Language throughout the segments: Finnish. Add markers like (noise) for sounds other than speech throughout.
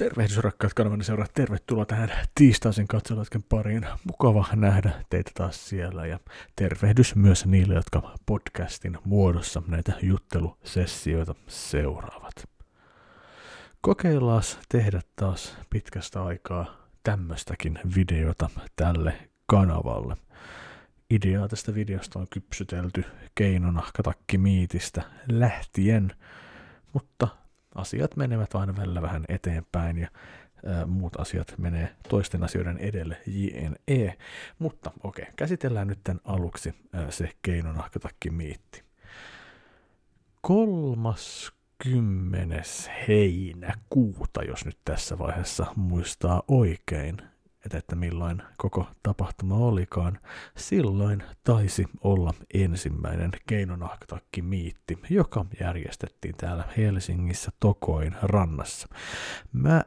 Tervehdys rakkaat kanavan seuraat, tervetuloa tähän tiistaisen katseluhetken pariin. Mukava nähdä teitä taas siellä ja tervehdys myös niille, jotka podcastin muodossa näitä juttelusessioita seuraavat. Kokeillaan tehdä taas pitkästä aikaa tämmöistäkin videota tälle kanavalle. Ideaa tästä videosta on kypsytelty keinonahkatakkimiitistä lähtien, mutta asiat menevät aina välillä vähän eteenpäin ja muut asiat menee toisten asioiden edelle, jne. Mutta okei, okay, käsitellään nyt tämän aluksi se keinonahkatakki miitti. 30. heinäkuuta, jos nyt tässä vaiheessa muistaa oikein, että, että milloin koko tapahtuma olikaan, silloin taisi olla ensimmäinen keinonahkatakki miitti, joka järjestettiin täällä Helsingissä Tokoin rannassa. Mä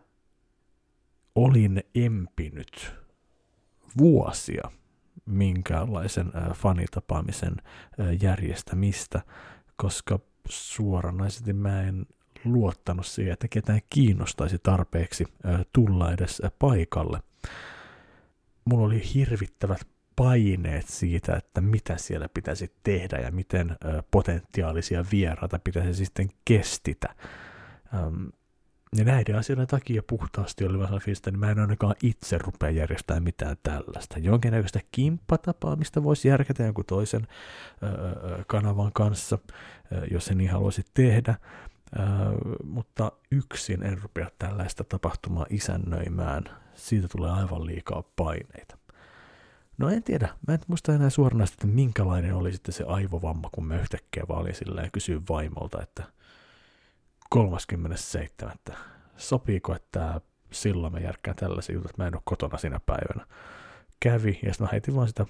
olin empinyt vuosia minkäänlaisen fanitapaamisen järjestämistä, koska suoranaisesti mä en luottanut siihen, että ketään kiinnostaisi tarpeeksi tulla edes paikalle mulla oli hirvittävät paineet siitä, että mitä siellä pitäisi tehdä ja miten potentiaalisia vieraita pitäisi sitten kestitä. Ja näiden asioiden takia puhtaasti oli vähän fiilistä, niin mä en ainakaan itse rupea järjestämään mitään tällaista. Jonkinnäköistä kimppatapaamista voisi järkätä jonkun toisen kanavan kanssa, jos se niin haluaisi tehdä. Mutta yksin en rupea tällaista tapahtumaa isännöimään siitä tulee aivan liikaa paineita. No en tiedä, mä en muista enää suoranaisesti, että minkälainen oli sitten se aivovamma, kun mä yhtäkkiä vaan olin silleen ja kysyin vaimolta, että 37. Että sopiiko, että silloin mä järkkään tällaisia että mä en ole kotona sinä päivänä. Kävi, ja sitten mä heitin vaan sitä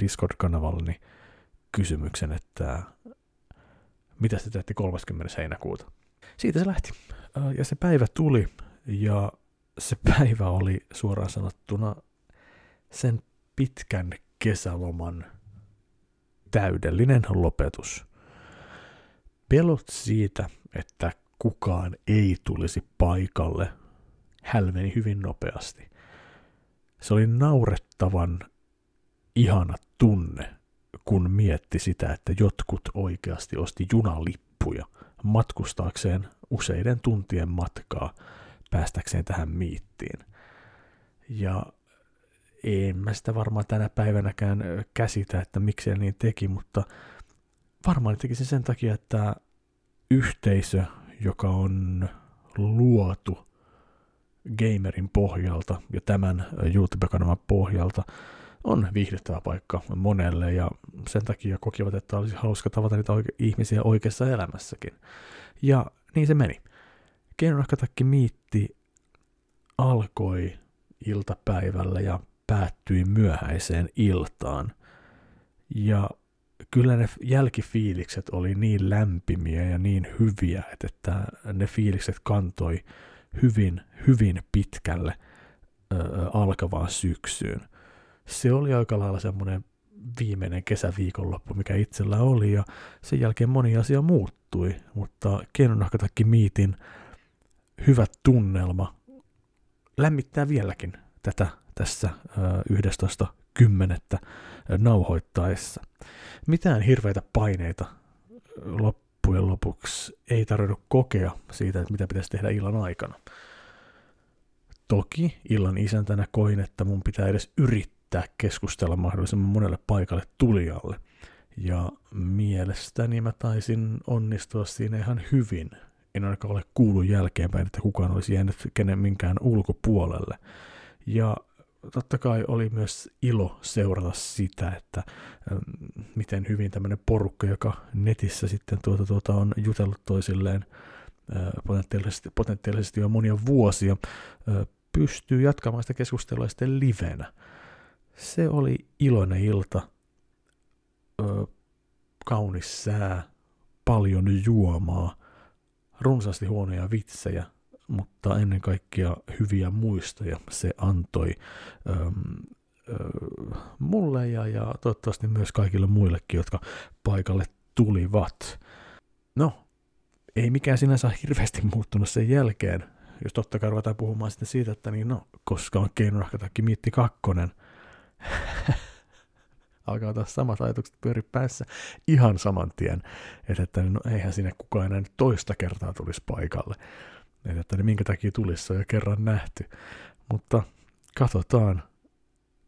Discord-kanavallani kysymyksen, että mitä se teette 30. heinäkuuta. Siitä se lähti. Ja se päivä tuli, ja se päivä oli suoraan sanottuna sen pitkän kesäloman täydellinen lopetus. Pelot siitä, että kukaan ei tulisi paikalle, hälveni hyvin nopeasti. Se oli naurettavan ihana tunne, kun mietti sitä, että jotkut oikeasti osti junalippuja matkustaakseen useiden tuntien matkaa – päästäkseen tähän miittiin. Ja en mä sitä varmaan tänä päivänäkään käsitä, että miksi niin teki, mutta varmaan teki sen sen takia, että yhteisö, joka on luotu gamerin pohjalta ja tämän YouTube-kanavan pohjalta, on viihdyttävä paikka monelle ja sen takia kokivat, että olisi hauska tavata niitä oike- ihmisiä oikeassa elämässäkin. Ja niin se meni. Keinonahkatakki miitti alkoi iltapäivällä ja päättyi myöhäiseen iltaan. Ja kyllä ne jälkifiilikset oli niin lämpimiä ja niin hyviä, että ne fiilikset kantoi hyvin, hyvin pitkälle alkavaan syksyyn. Se oli aika lailla semmoinen viimeinen kesäviikonloppu, mikä itsellä oli, ja sen jälkeen moni asia muuttui, mutta Keinonahkatakki miitin hyvä tunnelma lämmittää vieläkin tätä tässä 11.10. nauhoittaessa. Mitään hirveitä paineita loppujen lopuksi ei tarvinnut kokea siitä, että mitä pitäisi tehdä illan aikana. Toki illan isäntänä koin, että mun pitää edes yrittää keskustella mahdollisimman monelle paikalle tulijalle. Ja mielestäni mä taisin onnistua siinä ihan hyvin ainakaan ole kuullut jälkeenpäin, että kukaan olisi jäänyt kenen minkään ulkopuolelle. Ja totta kai oli myös ilo seurata sitä, että miten hyvin tämmöinen porukka, joka netissä sitten tuota, tuota on jutellut toisilleen potentiaalisesti, potentiaalisesti jo monia vuosia, pystyy jatkamaan sitä keskustelua sitten livenä. Se oli iloinen ilta, kaunis sää, paljon juomaa, runsaasti huonoja vitsejä, mutta ennen kaikkea hyviä muistoja se antoi öm, ö, mulle ja, ja toivottavasti myös kaikille muillekin, jotka paikalle tulivat. No, ei mikään sinänsä hirveästi muuttunut sen jälkeen. jos totta kai ruvetaan puhumaan sitten siitä, että niin no, koska on keinonahkatakki Miitti kakkonen, (laughs) alkaa taas samat ajatukset pyöri päässä ihan saman tien, että, että no eihän sinne kukaan enää nyt toista kertaa tulisi paikalle. Että, että niin minkä takia tulisi, se on jo kerran nähty. Mutta katsotaan,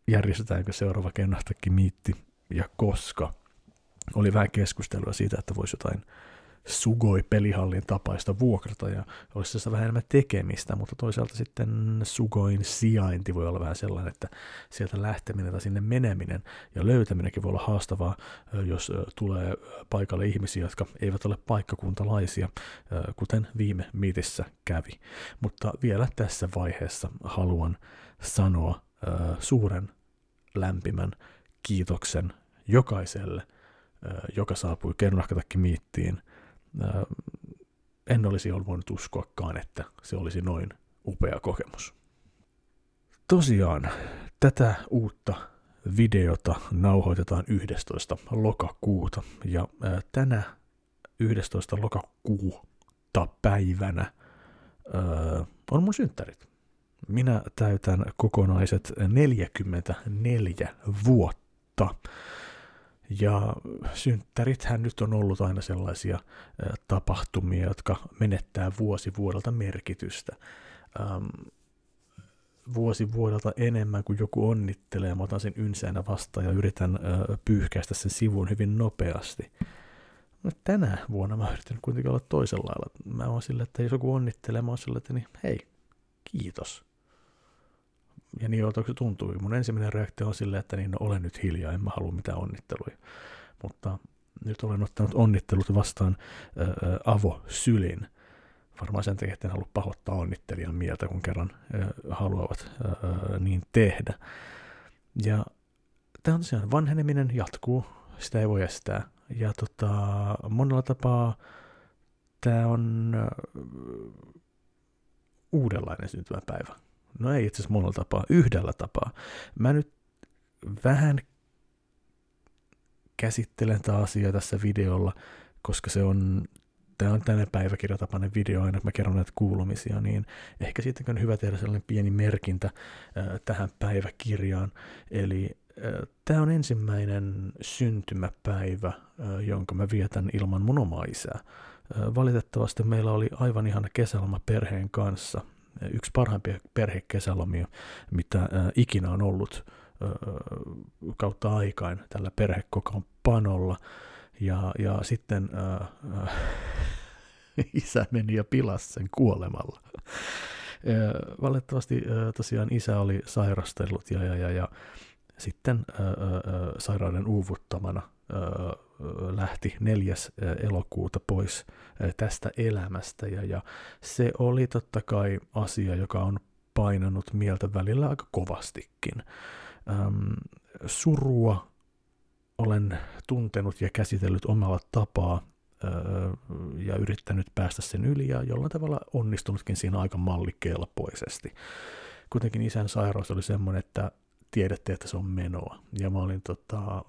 järjestetäänkö seuraava kennahtakin miitti ja koska. Oli vähän keskustelua siitä, että voisi jotain sugoi pelihallin tapaista vuokrata ja olisi se vähän enemmän tekemistä, mutta toisaalta sitten sugoin sijainti voi olla vähän sellainen, että sieltä lähteminen tai sinne meneminen ja löytäminenkin voi olla haastavaa, jos tulee paikalle ihmisiä, jotka eivät ole paikkakuntalaisia, kuten viime miitissä kävi. Mutta vielä tässä vaiheessa haluan sanoa suuren lämpimän kiitoksen jokaiselle, joka saapui Kernahkatakki miittiin en olisi voinut uskoakaan, että se olisi noin upea kokemus. Tosiaan, tätä uutta videota nauhoitetaan 11. lokakuuta ja tänä 11. lokakuuta päivänä on mun synttärit. Minä täytän kokonaiset 44 vuotta. Ja synttärithän nyt on ollut aina sellaisia tapahtumia, jotka menettää vuosi vuodelta merkitystä. Ähm, vuosi vuodelta enemmän, kuin joku onnittelee, mä otan sen ynsäänä vastaan ja yritän äh, pyyhkäistä sen sivun hyvin nopeasti. No, tänä vuonna mä yritän kuitenkin olla toisella lailla. Mä oon sillä, että jos joku onnittelee, mä oon sillä, että niin, hei, kiitos ja niin jolta se tuntui. Mun ensimmäinen reaktio on silleen, että niin, no, olen nyt hiljaa, en mä halua mitään onnitteluja. Mutta nyt olen ottanut onnittelut vastaan ää, avo sylin. Varmaan sen takia, että en halua pahoittaa onnittelijan mieltä, kun kerran ää, haluavat ää, niin tehdä. Ja tämä on tosiaan vanheneminen jatkuu, sitä ei voi estää. Ja tota, monella tapaa tämä on ää, uudenlainen syntymäpäivä No ei itse asiassa monella tapaa, yhdellä tapaa. Mä nyt vähän käsittelen tätä asiaa tässä videolla, koska se on, tämä on tänne päiväkirjatapainen video aina, kun mä kerron näitä kuulumisia, niin ehkä sitten on hyvä tehdä sellainen pieni merkintä äh, tähän päiväkirjaan. Eli äh, tämä on ensimmäinen syntymäpäivä, äh, jonka mä vietän ilman mun omaa isää. Valitettavasti meillä oli aivan ihana kesäloma perheen kanssa, yksi parhaimpia perhekesälomia, mitä äh, ikinä on ollut äh, kautta aikain tällä perhekokoonpanolla. Ja, ja sitten äh, äh, (laughs) isä meni ja pilasi sen kuolemalla. Äh, valitettavasti äh, tosiaan isä oli sairastellut ja, ja, ja, ja sitten äh, äh, sairauden uuvuttamana lähti 4. elokuuta pois tästä elämästä ja, ja se oli totta kai asia, joka on painanut mieltä välillä aika kovastikin. Öm, surua olen tuntenut ja käsitellyt omalla tapaa ja yrittänyt päästä sen yli ja jollain tavalla onnistunutkin siinä aika mallikelpoisesti. Kuitenkin isän sairaus oli semmoinen, että tiedätte, että se on menoa. Ja mä olin tota,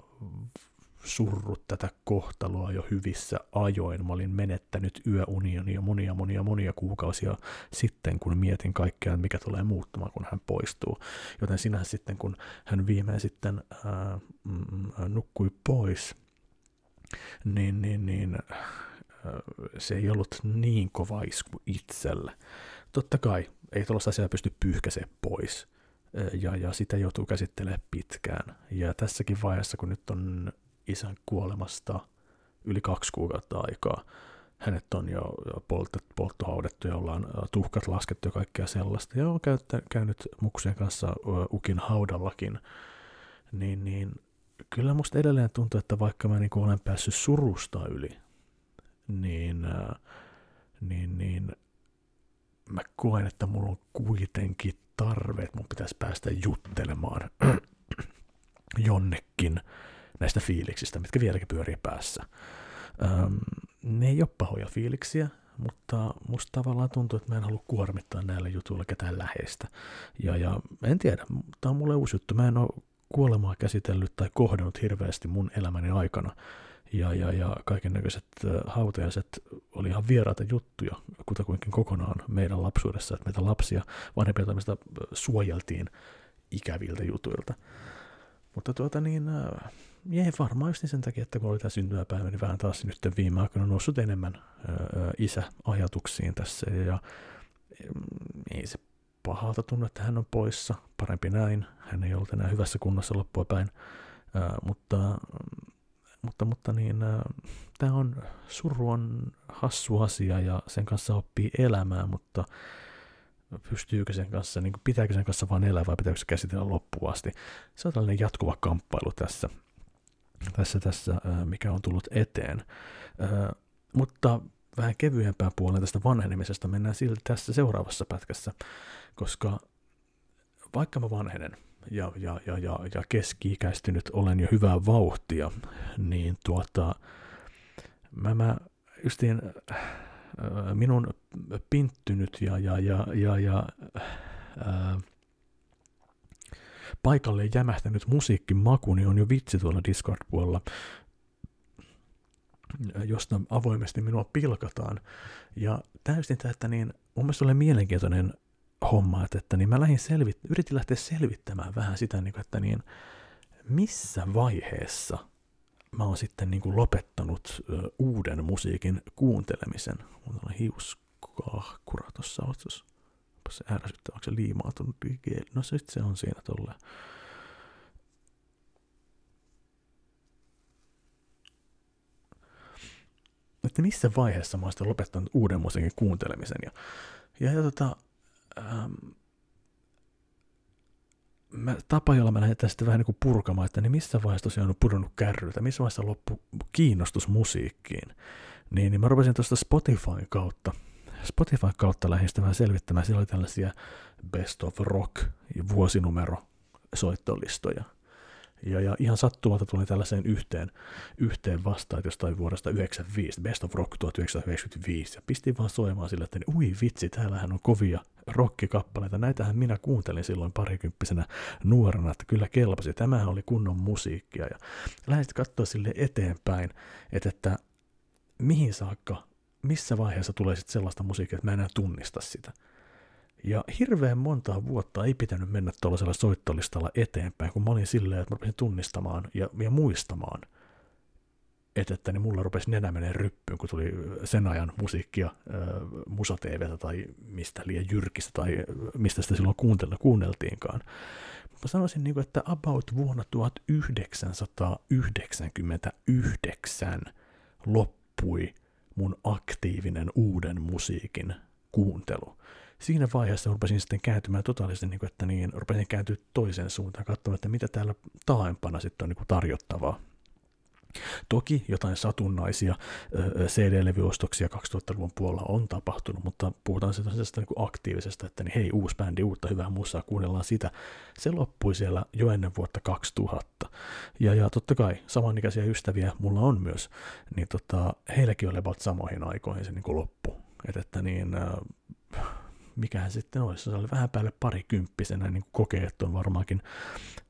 surrut tätä kohtaloa jo hyvissä ajoin. Mä olin menettänyt yöunioni jo monia, monia, monia kuukausia sitten, kun mietin kaikkea, mikä tulee muuttumaan, kun hän poistuu. Joten sinähän sitten, kun hän viimein sitten ää, mm, nukkui pois, niin, niin, niin ää, se ei ollut niin kova isku itselle. Totta kai, ei tuollaista asiaa pysty pyyhkäsemään pois ja, ja sitä joutuu käsittelemään pitkään. Ja tässäkin vaiheessa, kun nyt on isän kuolemasta yli kaksi kuukautta aikaa. Hänet on jo poltet, polttohaudettu ja ollaan tuhkat laskettu ja kaikkea sellaista. Ja on käynyt muksien kanssa Ukin haudallakin. Niin, niin kyllä musta edelleen tuntuu, että vaikka mä niin olen päässyt surusta yli, niin, niin, niin mä koen, että mulla on kuitenkin tarve, että mun pitäisi päästä juttelemaan (clears throat) jonnekin näistä fiiliksistä, mitkä vieläkin pyörii päässä. Öm, ne ei ole pahoja fiiliksiä, mutta musta tavallaan tuntuu, että mä en halua kuormittaa näillä jutuilla ketään läheistä. Ja, ja en tiedä, tämä on mulle uusi juttu. Mä en ole kuolemaa käsitellyt tai kohdannut hirveästi mun elämäni aikana. ja, ja, ja kaiken näköiset hautajaiset oli ihan vieraita juttuja, kutakuinkin kokonaan meidän lapsuudessa, että meitä lapsia vanhempia tämmöistä suojeltiin ikäviltä jutuilta. Mutta tuota niin, jäi varmaan just sen takia, että kun oli tämä syntymäpäivä, niin vähän taas nyt viime aikoina noussut enemmän isä-ajatuksiin tässä, ja mm, ei se pahalta tunnu, että hän on poissa, parempi näin, hän ei ollut enää hyvässä kunnossa loppua päin, mutta mutta, mutta niin, tämä on, suru on hassu asia ja sen kanssa oppii elämään, mutta pystyykö sen kanssa, niin pitääkö sen kanssa vain elää vai pitääkö se käsitellä loppuun asti. Se on tällainen jatkuva kamppailu tässä, tässä, tässä mikä on tullut eteen. Mutta vähän kevyempään puoleen tästä vanhenemisesta mennään silti tässä seuraavassa pätkässä, koska vaikka mä vanhenen, ja, ja, ja, ja, ja keski-ikäistynyt olen jo hyvää vauhtia, niin tuota, mä, mä justiin, äh, minun pinttynyt ja, ja, ja, ja, ja äh, paikalle jämähtänyt musiikkimakuni on jo vitsi tuolla Discord-puolella, josta avoimesti minua pilkataan. Ja täysin että niin mun mielestä oli mielenkiintoinen homma, että, että niin mä lähdin selvit, yritin lähteä selvittämään vähän sitä, niin kuin, että niin, missä vaiheessa mä oon sitten niin kuin lopettanut uuden musiikin kuuntelemisen. Mulla on hiuskahkura tuossa otsossa. Se ärsyttävä, onko se liimautunut No se, se on siinä tolleen. Että missä vaiheessa mä oon lopettanut uuden musiikin kuuntelemisen. Ja, ja, ja tota, ähm, mä, tapa, jolla mä lähdin tästä vähän niin kuin purkamaan, että niin missä vaiheessa tosiaan on pudonnut kärryiltä, missä vaiheessa loppu kiinnostus musiikkiin, niin, niin mä rupesin tuosta Spotifyn kautta, Spotifyn kautta vähän selvittämään, siellä oli tällaisia Best of Rock vuosinumero soittolistoja, ja, ja ihan sattumalta tuli tällaiseen yhteen, yhteen vastaan jostain vuodesta 95, Best of Rock 1995, ja pistin vaan soimaan sille, että ui vitsi, täällähän on kovia rockikappaleita. Näitähän minä kuuntelin silloin parikymppisenä nuorena, että kyllä kelpasi. Tämähän oli kunnon musiikkia. Ja lähdin katsoa sille eteenpäin, että, että mihin saakka, missä vaiheessa tulee sitten sellaista musiikkia, että mä enää tunnista sitä. Ja hirveän montaa vuotta ei pitänyt mennä tuollaisella soittolistalla eteenpäin, kun mä olin silleen, että mä rupesin tunnistamaan ja, ja muistamaan, että, että niin mulla rupesi nenä menee ryppyyn, kun tuli sen ajan musiikkia äh, Musa tai mistä liian jyrkistä tai mistä sitä silloin kuuntella, kuunneltiinkaan. Mä sanoisin, niin kuin, että about vuonna 1999 loppui mun aktiivinen uuden musiikin kuuntelu siinä vaiheessa rupesin sitten kääntymään totaalisesti, niin kuin, että niin, rupesin kääntyä toiseen suuntaan, katsomaan, että mitä täällä taaempana sitten on niin kuin tarjottavaa. Toki jotain satunnaisia CD-levyostoksia 2000-luvun puolella on tapahtunut, mutta puhutaan sellaisesta niin aktiivisesta, että niin, hei, uusi bändi, uutta hyvää musaa, kuunnellaan sitä. Se loppui siellä jo ennen vuotta 2000. Ja, ja totta kai samanikäisiä ystäviä mulla on myös, niin tota, heilläkin oli about samoihin aikoihin se niin kuin loppu. Et, että niin, äh, mikähän sitten olisi. Se oli vähän päälle parikymppisenä, niin kuin on varmaankin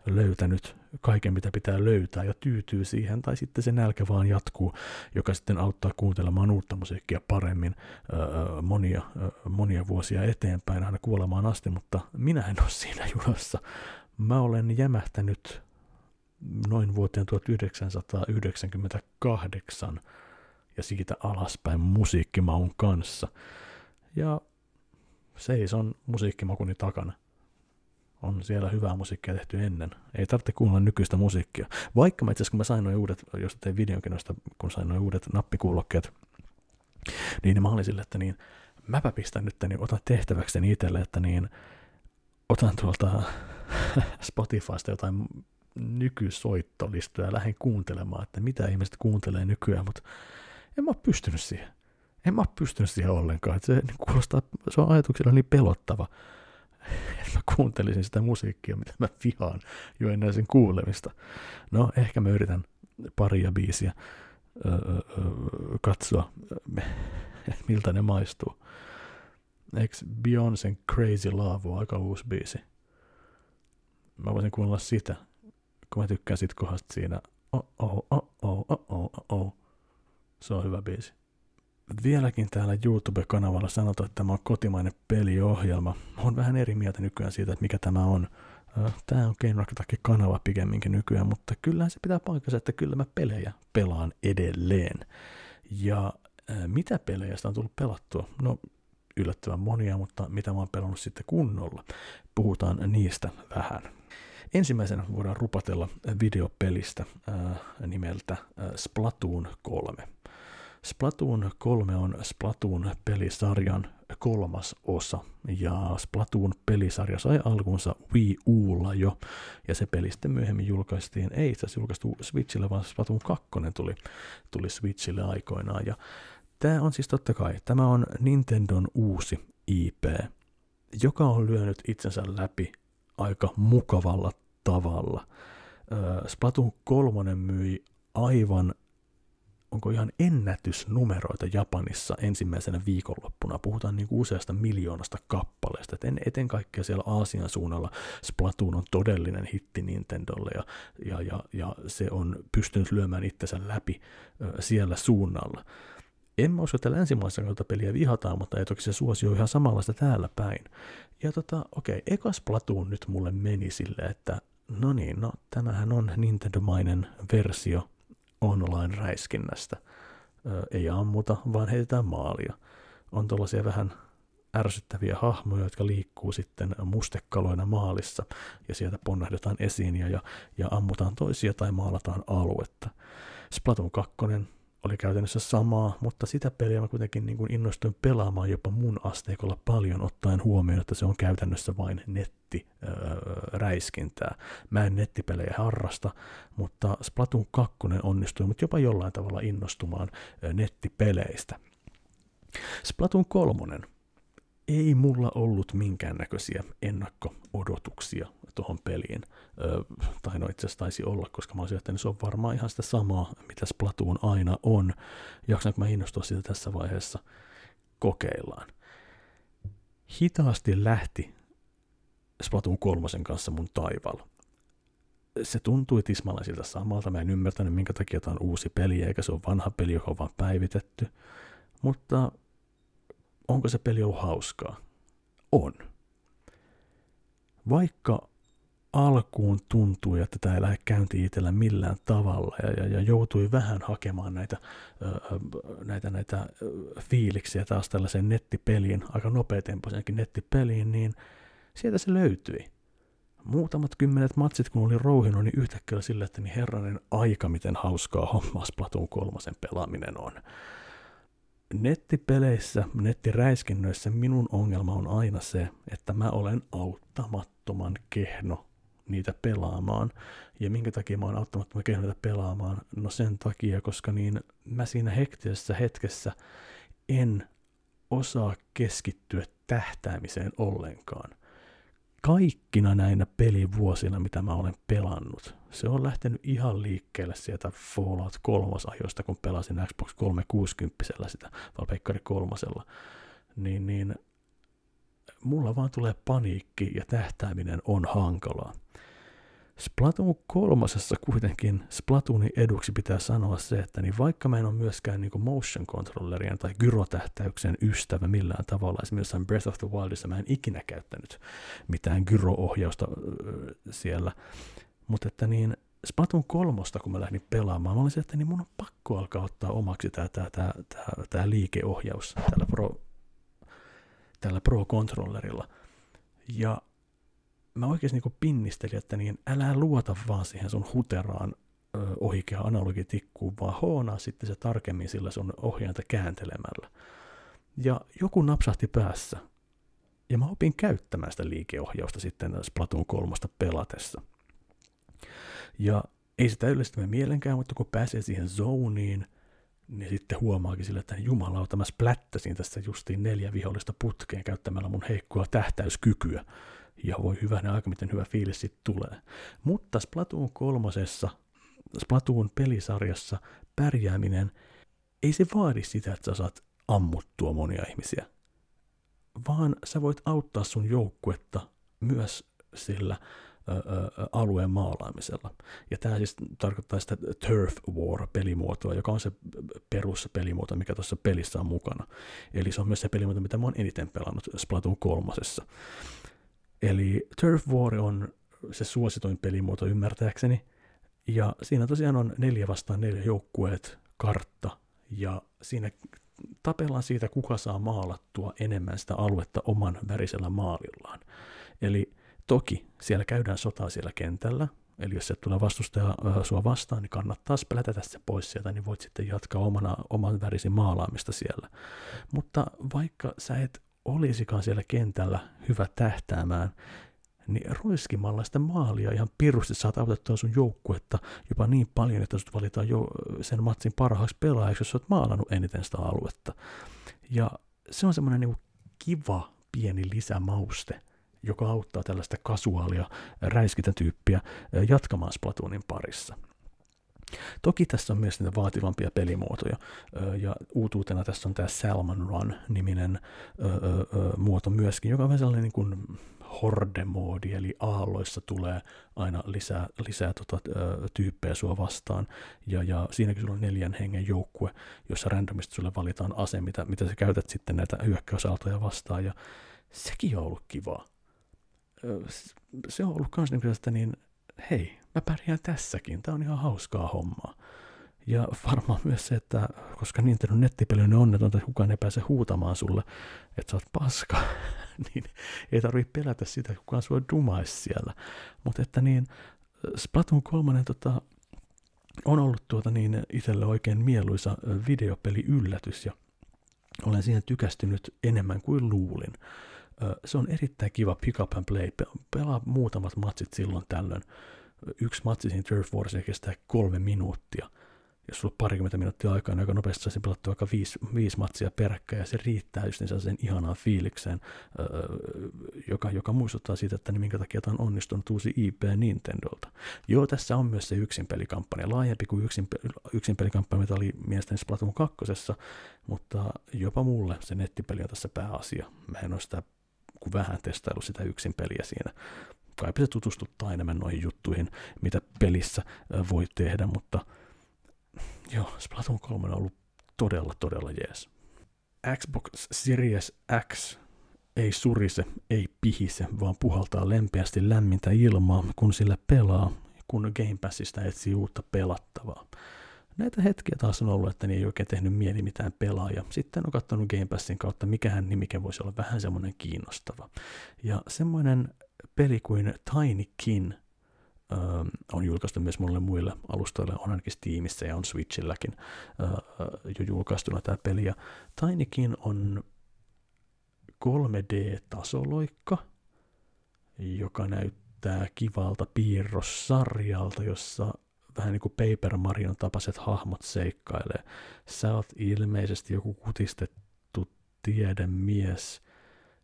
löytänyt kaiken, mitä pitää löytää ja tyytyy siihen, tai sitten se nälkä vaan jatkuu, joka sitten auttaa kuuntelemaan uutta musiikkia paremmin öö, monia, öö, monia vuosia eteenpäin aina kuolemaan asti, mutta minä en ole siinä junassa. Mä olen jämähtänyt noin vuoteen 1998 ja siitä alaspäin musiikkimaun kanssa. Ja seison musiikkimakuni takana. On siellä hyvää musiikkia tehty ennen. Ei tarvitse kuunnella nykyistä musiikkia. Vaikka mä itse asiassa, kun mä sain noin uudet, jos tein videonkin noista, kun sain noin uudet nappikuulokkeet, niin mä olin sille, että niin, mäpä pistän nyt, niin otan tehtäväkseni itselle, että niin, otan tuolta (laughs) Spotifysta jotain nykysoittolistoja ja lähden kuuntelemaan, että mitä ihmiset kuuntelee nykyään, mutta en mä ole pystynyt siihen en mä pystynyt siihen ollenkaan. Että se, niin kuulostaa, se on ajatuksella niin pelottava, kuuntelisin sitä musiikkia, mitä mä vihaan jo ennen sen kuulemista. No, ehkä mä yritän paria biisiä öö, öö, katsoa, (laughs) miltä ne maistuu. Eikö Beyoncé Crazy Love on aika uusi biisi? Mä voisin kuunnella sitä, kun mä tykkään sit kohdasta siinä oh, oh, oh, oh, oh, oh, oh. Se on hyvä biisi. Vieläkin täällä YouTube-kanavalla sanotaan, että tämä on kotimainen peliohjelma. On vähän eri mieltä nykyään siitä, että mikä tämä on. Tämä on Game kanava pikemminkin nykyään, mutta kyllä se pitää paikkansa, että kyllä mä pelejä pelaan edelleen. Ja mitä pelejä sitä on tullut pelattua? No yllättävän monia, mutta mitä mä oon pelannut sitten kunnolla. Puhutaan niistä vähän. Ensimmäisenä voidaan rupatella videopelistä äh, nimeltä äh, Splatoon 3. Splatoon 3 on Splatoon-pelisarjan kolmas osa, ja Splatoon-pelisarja sai alkunsa Wii Ulla jo, ja se peli sitten myöhemmin julkaistiin, ei itse julkaistu Switchille, vaan Splatoon 2 tuli, tuli Switchille aikoinaan, ja tämä on siis totta kai, tämä on Nintendon uusi IP, joka on lyönyt itsensä läpi aika mukavalla tavalla. Splatoon 3 myi aivan onko ihan ennätysnumeroita Japanissa ensimmäisenä viikonloppuna. Puhutaan niin useasta miljoonasta kappaleesta. Et eten kaikkea siellä Aasian suunnalla Splatoon on todellinen hitti Nintendolle ja, ja, ja, ja se on pystynyt lyömään itsensä läpi ö, siellä suunnalla. En mä usko, että länsimaissa noita peliä vihataan, mutta ei toki se suosio ihan samanlaista täällä päin. Ja tota, okei, okay, eka Splatoon nyt mulle meni silleen, että no niin, no tämähän on Nintendo-mainen versio online-räiskinnästä. Ö, ei ammuta, vaan heitetään maalia. On tuollaisia vähän ärsyttäviä hahmoja, jotka liikkuu sitten mustekaloina maalissa, ja sieltä ponnahdetaan esiin ja, ja, ja ammutaan toisia tai maalataan aluetta. Splatoon 2 oli käytännössä samaa, mutta sitä peliä mä kuitenkin niin kuin innostuin pelaamaan jopa mun asteikolla paljon ottaen huomioon, että se on käytännössä vain nettiräiskintää. Mä en nettipelejä harrasta, mutta Splatoon 2 onnistui mut jopa jollain tavalla innostumaan nettipeleistä. Splatoon 3 ei mulla ollut minkäännäköisiä ennakko-odotuksia tuohon peliin. Ö, tai no itse asiassa taisi olla, koska mä olisin että se on varmaan ihan sitä samaa, mitä Splatoon aina on. Jaksanko mä innostua siitä tässä vaiheessa? Kokeillaan. Hitaasti lähti Splatoon kolmosen kanssa mun taival. Se tuntui tismalaisilta samalta. Mä en ymmärtänyt, minkä takia tämä on uusi peli, eikä se ole vanha peli, joka on vaan päivitetty. Mutta onko se peli ollut hauskaa? On. Vaikka alkuun tuntui, että tämä ei lähde käyntiin itsellä millään tavalla ja, ja, ja joutui vähän hakemaan näitä, ö, näitä, näitä fiiliksiä taas tällaiseen nettipeliin, aika nopeatempoisenkin nettipeliin, niin sieltä se löytyi. Muutamat kymmenet matsit, kun oli rouhinut, niin yhtäkkiä sille, että niin herranen aika, miten hauskaa hommaa Splatoon kolmasen pelaaminen on nettipeleissä, nettiräiskinnöissä minun ongelma on aina se, että mä olen auttamattoman kehno niitä pelaamaan. Ja minkä takia mä oon auttamattoman kehno niitä pelaamaan? No sen takia, koska niin mä siinä hektisessä hetkessä en osaa keskittyä tähtäämiseen ollenkaan kaikkina näinä pelivuosina, mitä mä olen pelannut, se on lähtenyt ihan liikkeelle sieltä Fallout 3 ajoista, kun pelasin Xbox 360 sitä, Valpeikkari kolmosella, niin, niin mulla vaan tulee paniikki ja tähtääminen on hankalaa. Splatoon kolmosessa kuitenkin Splatoonin eduksi pitää sanoa se, että niin vaikka mä en ole myöskään niin motion controllerien tai gyrotähtäyksen ystävä millään tavalla, esimerkiksi Breath of the Wildissa mä en ikinä käyttänyt mitään gyro-ohjausta siellä, mutta että niin Splatoon kolmosta, kun mä lähdin pelaamaan, mä olin että niin mun on pakko alkaa ottaa omaksi tämä tää, tää, tää, tää liikeohjaus tällä Pro, tällä Pro-controllerilla. Ja mä oikeasti niin pinnistelin, että niin älä luota vaan siihen sun huteraan ö, ohikea analogitikkuun, vaan hoonaa sitten se tarkemmin sillä sun ohjainta kääntelemällä. Ja joku napsahti päässä. Ja mä opin käyttämään sitä liikeohjausta sitten Splatoon kolmosta pelatessa. Ja ei sitä yleisesti mielenkään, mutta kun pääsee siihen zoniin, niin sitten huomaakin sille, että jumalauta, mä splättäsin tässä justiin neljä vihollista putkeen käyttämällä mun heikkoa tähtäyskykyä ja voi hyvänä aika, miten hyvä fiilis sitten tulee. Mutta Splatoon kolmosessa, Splatoon pelisarjassa pärjääminen, ei se vaadi sitä, että sä saat ammuttua monia ihmisiä, vaan sä voit auttaa sun joukkuetta myös sillä alueen maalaamisella. Ja tämä siis tarkoittaa sitä Turf War-pelimuotoa, joka on se peruspelimuoto, mikä tuossa pelissä on mukana. Eli se on myös se pelimuoto, mitä mä oon eniten pelannut Splatoon kolmosessa. Eli Turf War on se suosituin pelimuoto ymmärtääkseni, ja siinä tosiaan on neljä vastaan neljä joukkueet, kartta, ja siinä tapellaan siitä, kuka saa maalattua enemmän sitä aluetta oman värisellä maalillaan. Eli toki siellä käydään sotaa siellä kentällä, eli jos se tulee vastustaja äh, sua vastaan, niin kannattaa pelätä se pois sieltä, niin voit sitten jatkaa omana, oman värisin maalaamista siellä. Mutta vaikka sä et olisikaan siellä kentällä hyvä tähtäämään, niin roiskimalla sitä maalia ihan pirusti saat autettua sun joukkuetta jopa niin paljon, että sut valitaan jo sen matsin parhaaksi pelaajaksi, jos sä oot maalannut eniten sitä aluetta. Ja se on semmoinen niin kiva pieni lisämauste, joka auttaa tällaista kasuaalia räiskitätyyppiä jatkamaan Splatoonin parissa. Toki tässä on myös niitä vaativampia pelimuotoja, ja uutuutena tässä on tämä Salmon Run-niminen muoto myöskin, joka on vähän sellainen niin kuin horde-moodi, eli aalloissa tulee aina lisää, lisää tota, tyyppejä sua vastaan, ja, ja siinäkin sulla on neljän hengen joukkue, jossa randomista sulle valitaan ase, mitä, mitä sä käytät sitten näitä hyökkäysaaltoja vastaan, ja sekin on ollut kivaa. Se on ollut kans niin, että niin, hei, mä pärjään tässäkin, tää on ihan hauskaa hommaa. Ja varmaan myös se, että koska Nintendo nettipeli on onnetonta, että kukaan ei pääse huutamaan sulle, että sä oot paska, (laughs) niin ei tarvitse pelätä sitä, että kukaan sua dumaisi siellä. Mutta että niin, Splatoon 3 tota, on ollut tuota niin itselle oikein mieluisa videopeli yllätys ja olen siihen tykästynyt enemmän kuin luulin. Se on erittäin kiva pick up and play. Pelaa muutamat matsit silloin tällöin. Yksi matsi siinä Turf Warsia kestää kolme minuuttia – jos sulla on parikymmentä minuuttia aikaa, niin aika nopeasti saisi pelattua vaikka viisi, viisi matsia peräkkäin, ja se riittää just niin sen ihanaan fiilikseen, öö, joka, joka muistuttaa siitä, että niin minkä takia tämä on onnistunut uusi IP Nintendolta. Joo, tässä on myös se yksin pelikampanja, laajempi kuin yksin, yksin pelikampanja, mitä oli mielestäni Splatoon 2, mutta jopa mulle se nettipeli on tässä pääasia. Mä en ole sitä kuin vähän testailu sitä yksin peliä siinä. Kaipa se tutustuttaa enemmän noihin juttuihin, mitä pelissä voi tehdä, mutta joo, Splatoon 3 on ollut todella, todella jees. Xbox Series X ei surise, ei pihise, vaan puhaltaa lempeästi lämmintä ilmaa, kun sillä pelaa, kun Game Passista etsii uutta pelattavaa. Näitä hetkiä taas on ollut, että niin ei oikein tehnyt mieli mitään pelaa, ja sitten on katsonut Game Passin kautta, mikähän nimike voisi olla vähän semmoinen kiinnostava. Ja semmoinen peli kuin Tiny Kin äh, on julkaistu myös monille muille alustoille, on ainakin Steamissa ja on Switchilläkin äh, jo julkaistuna tämä peli. Ja Tinykin on 3D-tasoloikka, joka näyttää kivalta piirrossarjalta, jossa vähän niin kuin Paper Marion tapaiset hahmot seikkailee. Sä oot ilmeisesti joku kutistettu tiedemies,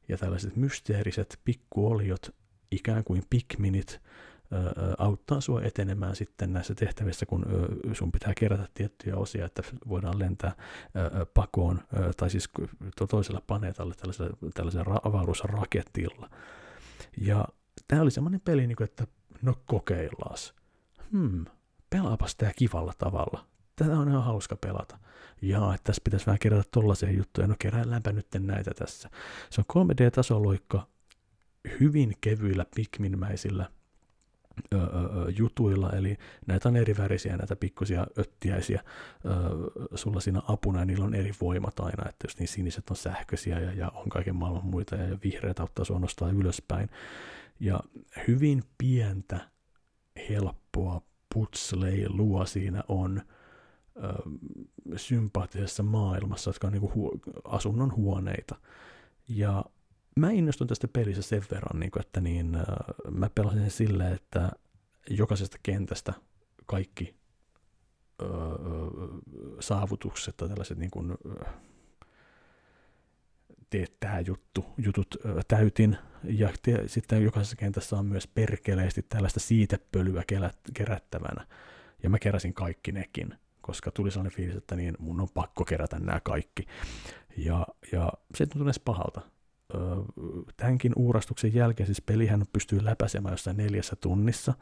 ja tällaiset mysteeriset pikkuoliot, ikään kuin pikminit, auttaa sua etenemään sitten näissä tehtävissä, kun sun pitää kerätä tiettyjä osia, että voidaan lentää pakoon, tai siis toisella planeetalle tällaisella, tällaisella avaruusraketilla. Ja tämä oli semmoinen peli, niin että no kokeillaan. Hmm, pelaapas tämä kivalla tavalla. Tätä on ihan hauska pelata. Ja että tässä pitäisi vähän kerätä tollaisia juttuja. No keräilläänpä nyt näitä tässä. Se on 3D-tasoloikka hyvin kevyillä pikminmäisillä ö, ö, jutuilla, eli näitä on eri värisiä, näitä pikkusia öttiäisiä ö, sulla siinä apuna, ja niillä on eri voimat aina, että jos niin siniset on sähköisiä ja, ja on kaiken maailman muita, ja vihreät auttaa sua nostaa ylöspäin. Ja hyvin pientä, helppoa putsleilua siinä on sympaattisessa maailmassa, jotka on niin hu- asunnon huoneita. Ja mä innostun tästä pelissä sen verran, niin kuin, että niin, äh, mä pelasin sen silleen, että jokaisesta kentästä kaikki öö, saavutukset tai tällaiset niin kuin, teet tämä juttu, jutut ö, täytin. Ja te, sitten jokaisessa kentässä on myös perkeleesti tällaista siitepölyä kerättävänä. Ja mä keräsin kaikki nekin, koska tuli sellainen fiilis, että niin mun on pakko kerätä nämä kaikki. Ja, ja se ei tuntunut edes pahalta tämänkin uurastuksen jälkeen siis pelihän pystyy läpäisemään jossain neljässä tunnissa,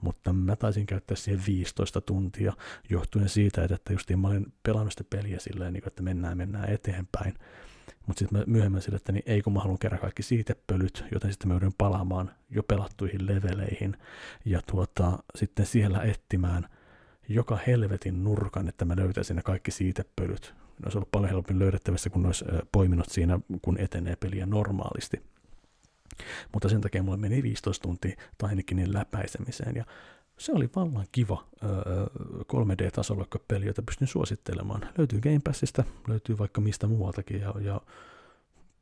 mutta mä taisin käyttää siihen 15 tuntia, johtuen siitä, että justiin mä olin pelannut sitä peliä silleen, niin että mennään, mennään eteenpäin. Mutta sitten myöhemmin sille, että niin ei kun mä haluan kerran kaikki siitepölyt, joten sitten mä joudun palaamaan jo pelattuihin leveleihin ja tuota, sitten siellä etsimään joka helvetin nurkan, että mä löytäisin ne kaikki siitepölyt. Ne olisi ollut paljon helpommin löydettävissä, kun ne olisi poiminut siinä, kun etenee peliä normaalisti. Mutta sen takia mulle meni 15 tuntia Tinykin läpäisemiseen, ja se oli vallan kiva öö, 3D-tasolla peli, jota pystyn suosittelemaan. Löytyy Game Passista, löytyy vaikka mistä muualtakin, ja, ja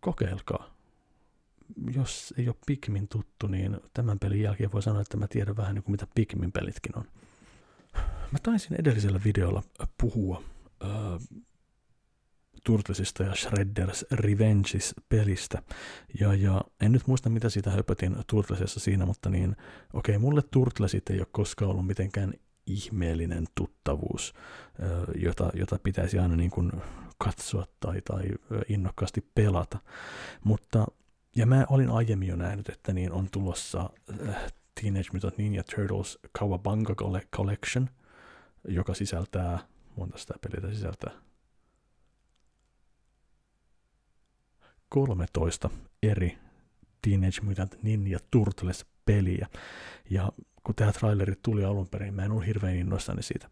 kokeilkaa. Jos ei ole Pikmin tuttu, niin tämän pelin jälkeen voi sanoa, että mä tiedän vähän niin kuin mitä Pikmin pelitkin on. Mä taisin edellisellä videolla puhua öö, Turtlesista ja Shredder's Revenges pelistä. Ja, ja en nyt muista, mitä siitä höpötin Turtlesissa siinä, mutta niin, okei, okay, mulle Turtlesit ei ole koskaan ollut mitenkään ihmeellinen tuttavuus, jota, jota pitäisi aina niin kuin katsoa tai, tai innokkaasti pelata. Mutta, ja mä olin aiemmin jo nähnyt, että niin on tulossa Teenage Mutant Ninja Turtles Kawabanga Collection, joka sisältää, monta sitä peliä sisältää, 13 eri Teenage Mutant Ninja Turtles peliä. Ja kun tämä traileri tuli alun perin, mä en ollut hirveän innoissani siitä.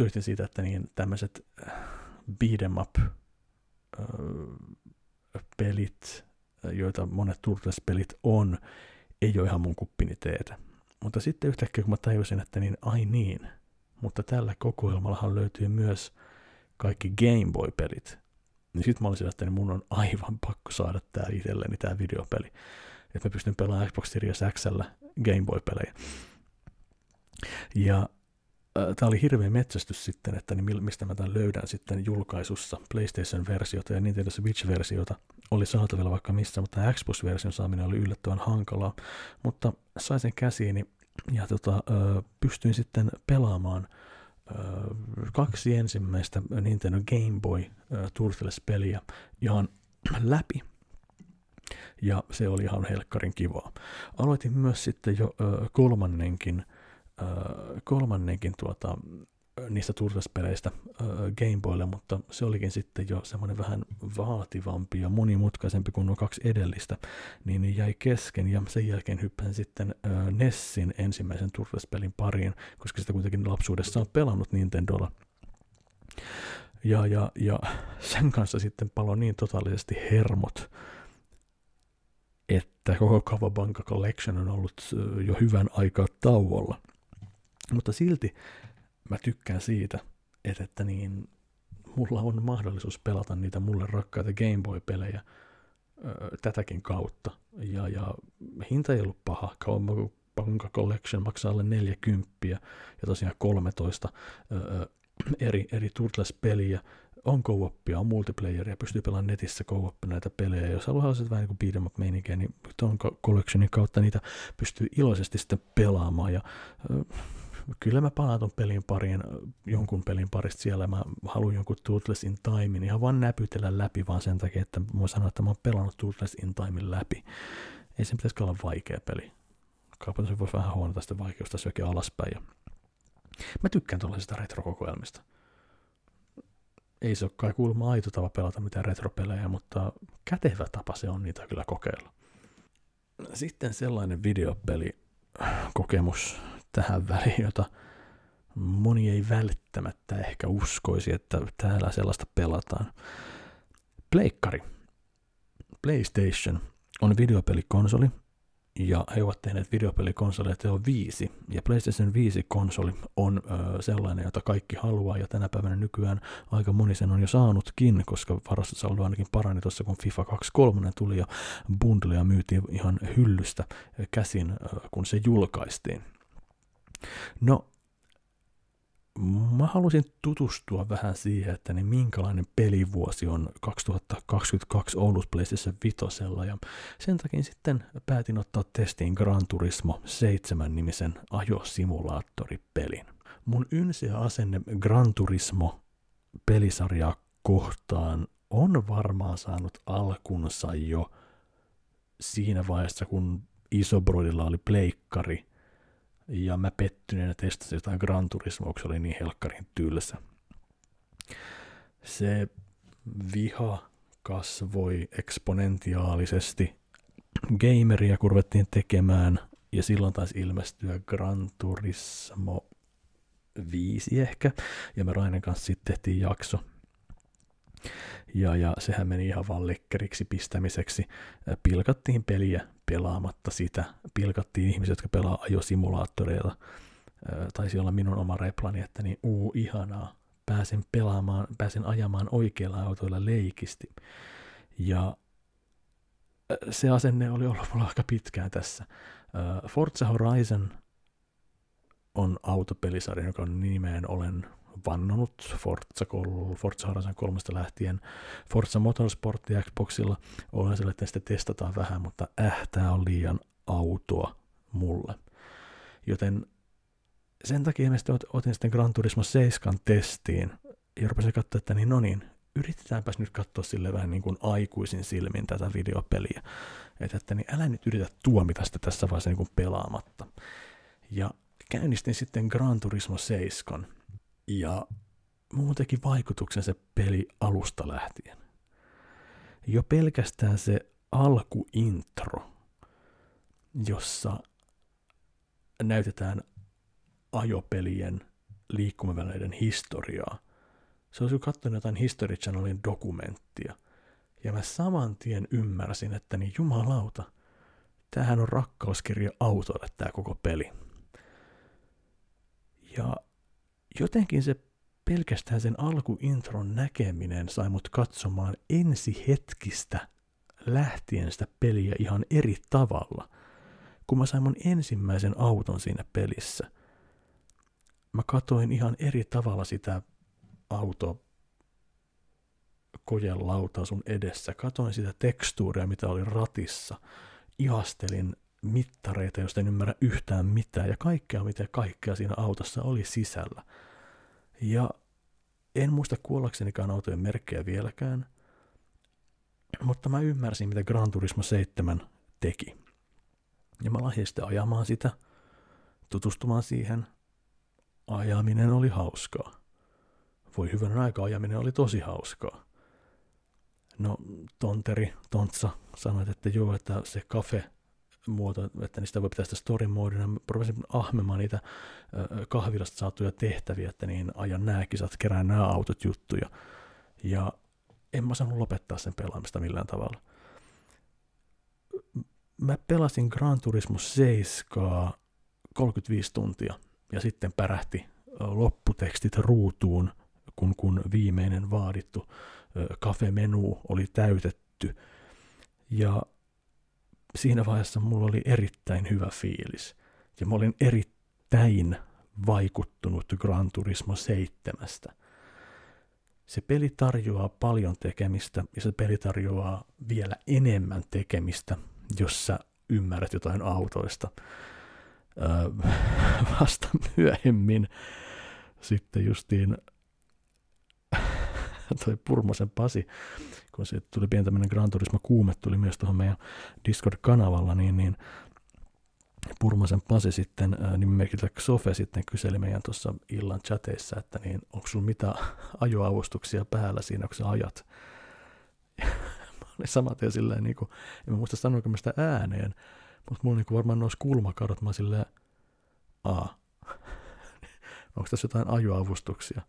Yhtin siitä, että niin tämmöiset beat em up pelit, joita monet Turtles-pelit on, ei ole ihan mun kuppini teetä. Mutta sitten yhtäkkiä kun mä tajusin, että niin, ai niin, mutta tällä kokoelmallahan löytyy myös kaikki Game Boy-pelit, niin sitten mä olisin, että mun on aivan pakko saada tää itselleni, tää videopeli. Että mä pystyn pelaamaan Xbox Series X Game Boy-pelejä. Ja äh, tämä oli hirveä metsästys sitten, että niin mistä mä tämän löydän sitten julkaisussa. PlayStation-versiota ja Nintendo Switch-versiota oli saatavilla vaikka missä, mutta Xbox-version saaminen oli yllättävän hankalaa. Mutta sain sen käsiini ja tota, pystyin sitten pelaamaan – kaksi ensimmäistä Nintendo Game Boy Turtles-peliä ihan läpi. Ja se oli ihan helkkarin kivaa. Aloitin myös sitten jo kolmannenkin, kolmannenkin tuota, niistä Turtles-peleistä äh, Game Boylle, mutta se olikin sitten jo semmoinen vähän vaativampi ja monimutkaisempi kuin nuo kaksi edellistä, niin jäi kesken ja sen jälkeen hyppäsin sitten Nessin ensimmäisen Turtles-pelin pariin, koska sitä kuitenkin lapsuudessa on pelannut Nintendolla. Ja, ja, ja sen kanssa sitten palo niin totaalisesti hermot, että koko Kavabanka Collection on ollut jo hyvän aikaa tauolla. Mutta silti mä tykkään siitä, että, että niin, mulla on mahdollisuus pelata niitä mulle rakkaita Game Boy-pelejä ö, tätäkin kautta. Ja, ja hinta ei ollut paha. Kaumaka Collection maksaa alle 40 ja tosiaan 13 ö, eri, eri Turtles-peliä. On co on multiplayeria, pystyy pelaamaan netissä co näitä pelejä. Jos haluaa vähän niin beat'em up meininkiä, niin tuon collectionin kautta niitä pystyy iloisesti sitten pelaamaan. Ja, ö, kyllä mä palaan ton pelin pariin, jonkun pelin parista siellä, mä haluan jonkun Turtles in Time, ihan vaan näpytellä läpi vaan sen takia, että mä sanoa, että mä oon pelannut Turtles in Time läpi. Ei se pitäisi olla vaikea peli. Kaupan se voi vähän huonota sitä vaikeusta syökin alaspäin. Ja mä tykkään tuollaisista retrokokoelmista. Ei se ole kai kuulemma aito tapa pelata mitään retropelejä, mutta kätevä tapa se on niitä kyllä kokeilla. Sitten sellainen videopeli kokemus tähän (laughs) väliin, jota moni ei välttämättä ehkä uskoisi, että täällä sellaista pelataan. Pleikkari, PlayStation, on videopelikonsoli, ja he ovat tehneet videopelikonsoleja Teo 5, ja PlayStation 5-konsoli on ö, sellainen, jota kaikki haluaa, ja tänä päivänä nykyään aika moni sen on jo saanutkin, koska varastosaldo ainakin parani tuossa, kun FIFA 23 tuli, ja bundleja myytiin ihan hyllystä käsin, ö, kun se julkaistiin. No, mä halusin tutustua vähän siihen, että niin minkälainen pelivuosi on 2022 ollut PlayStation 5, ja sen takia sitten päätin ottaa testiin Gran Turismo 7 nimisen ajosimulaattoripelin. Mun ynsiä asenne Gran Turismo pelisarjaa kohtaan on varmaan saanut alkunsa jo siinä vaiheessa, kun isobrodilla oli pleikkari, ja mä pettyneenä testasin jotain Gran Turismoa, se oli niin helkkarin tylsä. Se viha kasvoi eksponentiaalisesti gameria, kun ruvettiin tekemään, ja silloin taisi ilmestyä Gran Turismo 5 ehkä, ja me Rainen kanssa sitten tehtiin jakso. Ja, ja sehän meni ihan vaan lekkeriksi pistämiseksi. Pilkattiin peliä pelaamatta sitä. Pilkattiin ihmiset, jotka pelaa ajosimulaattoreita. Taisi olla minun oma replani, että niin uu ihanaa, pääsen pelaamaan, pääsen ajamaan oikeilla autoilla leikisti. Ja se asenne oli ollut mulla aika pitkään tässä. Forza Horizon on autopelisarja, joka nimeen olen vannonut Forza, Forza Horizon 3 lähtien. Forza Motorsport Xboxilla olen sille, että sitä testataan vähän, mutta äh, tää on liian autoa mulle. Joten sen takia mä sitten otin sitten Gran Turismo 7 testiin ja rupesin katsoa, että niin no niin, yritetäänpäs nyt katsoa sille vähän niin kuin aikuisin silmin tätä videopeliä. Että, että niin älä nyt yritä tuomita sitä tässä vaiheessa niin kuin pelaamatta. Ja käynnistin sitten Gran Turismo 7 ja muun teki vaikutuksen se peli alusta lähtien. Jo pelkästään se alkuintro, jossa näytetään ajopelien liikkumavälineiden historiaa. Se olisi katsonut jotain History Channelin dokumenttia. Ja mä saman tien ymmärsin, että niin jumalauta, tämähän on rakkauskirja autolle tämä koko peli. Ja jotenkin se pelkästään sen alkuintron näkeminen sai mut katsomaan ensi hetkistä lähtien sitä peliä ihan eri tavalla. Kun mä sain mun ensimmäisen auton siinä pelissä, mä katoin ihan eri tavalla sitä auto kojelautaa sun edessä. Katoin sitä tekstuuria, mitä oli ratissa. Ihastelin mittareita, joista en ymmärrä yhtään mitään, ja kaikkea, mitä kaikkea siinä autossa oli sisällä. Ja en muista kuollaksenikaan autojen merkkejä vieläkään, mutta mä ymmärsin, mitä Gran Turismo 7 teki. Ja mä lähdin sitten ajamaan sitä, tutustumaan siihen. Ajaminen oli hauskaa. Voi hyvän aikaa ajaminen oli tosi hauskaa. No, Tonteri, Tontsa sanoi, että joo, että se kafe muoto, että niistä voi pitää sitä story modina. Rupesin ahmemaan niitä kahvilasta saatuja tehtäviä, että niin ajan nämä kisat, kerään nämä autot juttuja. Ja en mä saanut lopettaa sen pelaamista millään tavalla. Mä pelasin Gran Turismo 7 35 tuntia ja sitten pärähti lopputekstit ruutuun, kun, kun viimeinen vaadittu kafemenu oli täytetty. Ja siinä vaiheessa mulla oli erittäin hyvä fiilis. Ja mä olin erittäin vaikuttunut Gran Turismo 7. Se peli tarjoaa paljon tekemistä ja se peli tarjoaa vielä enemmän tekemistä, jos sä ymmärrät jotain autoista. Öö, (laughs) vasta myöhemmin sitten justiin (laughs) toi Purmosen Pasi, kun se tuli pieni tämmöinen Gran Turismo kuume, tuli myös tuohon meidän Discord-kanavalla, niin, niin Purmosen Pasi sitten ää, nimimerkillä Sofe sitten kyseli meidän tuossa illan chateissa, että niin, onko sulla mitä ajoavustuksia päällä siinä, kun sä ajat. mä olin samat tien silleen, niin kuin, en muista sanoinko mä sitä ääneen, mutta mulla niin varmaan noissa kulmakadot, mä silleen, aa, (laughs) onko tässä jotain ajoavustuksia?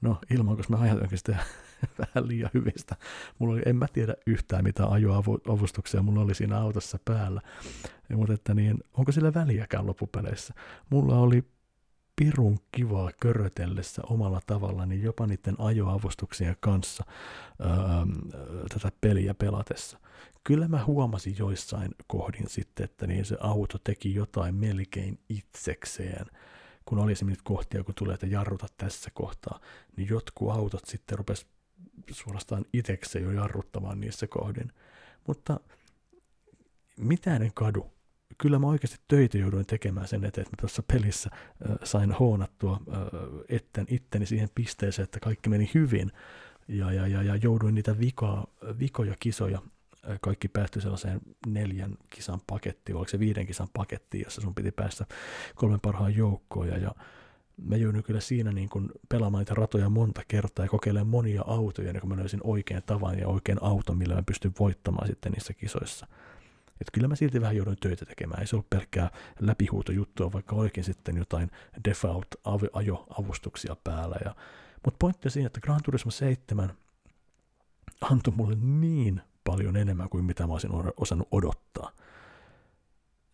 No ilman, koska mä ajatelinkin sitä (laughs) vähän liian hyvistä. Mulla oli, en mä tiedä yhtään mitä ajoavustuksia mulla oli siinä autossa päällä. Ja, mutta että niin, onko sillä väliäkään loppupeleissä? Mulla oli pirun kivaa körötellessä omalla tavallani jopa niiden ajoavustuksien kanssa öö, tätä peliä pelatessa. Kyllä mä huomasin joissain kohdin sitten, että niin se auto teki jotain melkein itsekseen kun oli esimerkiksi kohtia, kun tulee, että jarruta tässä kohtaa, niin jotkut autot sitten rupes suorastaan itsekseen jo jarruttamaan niissä kohdin. Mutta mitään en kadu. Kyllä mä oikeasti töitä jouduin tekemään sen eteen, että mä tuossa pelissä äh, sain hoonattua äh, etten itteni siihen pisteeseen, että kaikki meni hyvin. Ja, ja, ja, ja jouduin niitä vika, vikoja kisoja, kaikki päättyi sellaiseen neljän kisan pakettiin, oliko se viiden kisan paketti, jossa sun piti päästä kolmen parhaan joukkoon. Ja, ja mä jouduin kyllä siinä niin kun pelaamaan niitä ratoja monta kertaa ja kokeilemaan monia autoja, niin kun mä löysin oikean tavan ja oikean auton, millä mä pystyn voittamaan sitten niissä kisoissa. Et kyllä mä silti vähän jouduin töitä tekemään. Ei se ollut pelkkää läpihuutojuttua, vaikka oikein sitten jotain default-ajo-avustuksia päällä. Ja, mutta pointti on siinä, että Gran Turismo 7 antoi mulle niin paljon enemmän kuin mitä mä olisin osannut odottaa.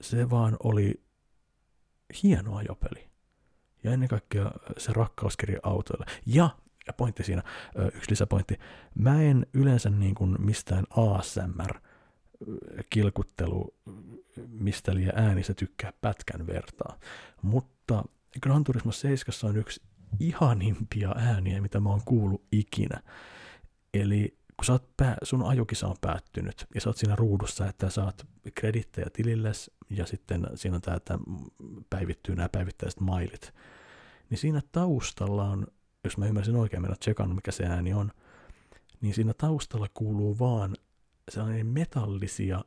Se vaan oli hieno ajopeli. Ja ennen kaikkea se rakkauskirja autoille. Ja, ja pointti siinä, yksi lisäpointti, mä en yleensä niin kuin mistään ASMR kilkuttelu, mistä liian äänissä tykkää pätkän vertaa. Mutta Gran Turismo 7 on yksi ihanimpia ääniä, mitä mä oon kuullut ikinä. Eli kun sä oot pää, sun ajokisa on päättynyt ja sä oot siinä ruudussa, että saat kredittejä tililles ja sitten siinä on tämä, että päivittyy nämä päivittäiset mailit, niin siinä taustalla on, jos mä ymmärsin oikein, mä tsekannut mikä se ääni on, niin siinä taustalla kuuluu vaan sellainen metallisia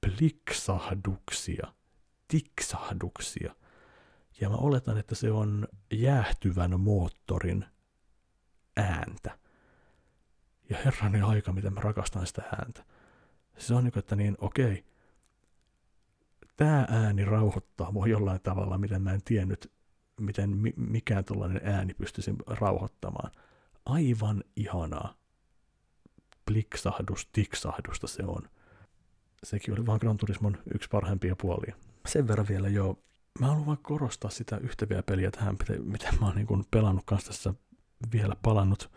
pliksahduksia, tiksahduksia. Ja mä oletan, että se on jäähtyvän moottorin ääntä. Ja herranen aika, miten mä rakastan sitä ääntä. Se on niin, että niin, okei, tämä ääni rauhoittaa mua jollain tavalla, miten mä en tiennyt, miten mikään tällainen ääni pystyisi rauhoittamaan. Aivan ihanaa pliksahdus, tiksahdusta se on. Sekin oli vaan Gran Turismon yksi parhaimpia puolia. Sen verran vielä jo, mä haluan vaan korostaa sitä yhtä vielä peliä tähän, mitä mä oon niin pelannut kanssa tässä vielä palannut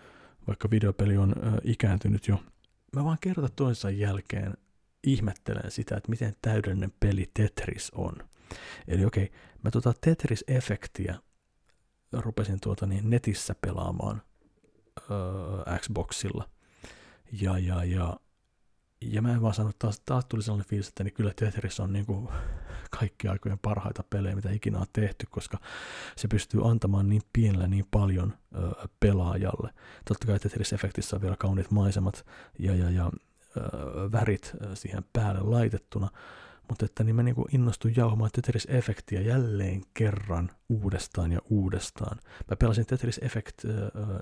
vaikka videopeli on ö, ikääntynyt jo. Mä vaan kerta toisensa jälkeen ihmettelen sitä, että miten täydellinen peli Tetris on. Eli okei, okay, mä tota Tetris-efektiä rupesin tuota niin netissä pelaamaan ö, Xboxilla. Ja, ja, ja ja mä en vaan sano, taas, taas tuli sellainen fiilis, että niin kyllä Tetris on niin kuin kaikki aikojen parhaita pelejä, mitä ikinä on tehty, koska se pystyy antamaan niin pienellä niin paljon ö, pelaajalle. Totta kai Tetris-efektissä on vielä kauniit maisemat ja, ja, ja ö, värit siihen päälle laitettuna, mutta että niin mä niin innostuin jauhamaan Tetris-efektiä jälleen kerran uudestaan ja uudestaan. Mä pelasin Tetris Effect, äh,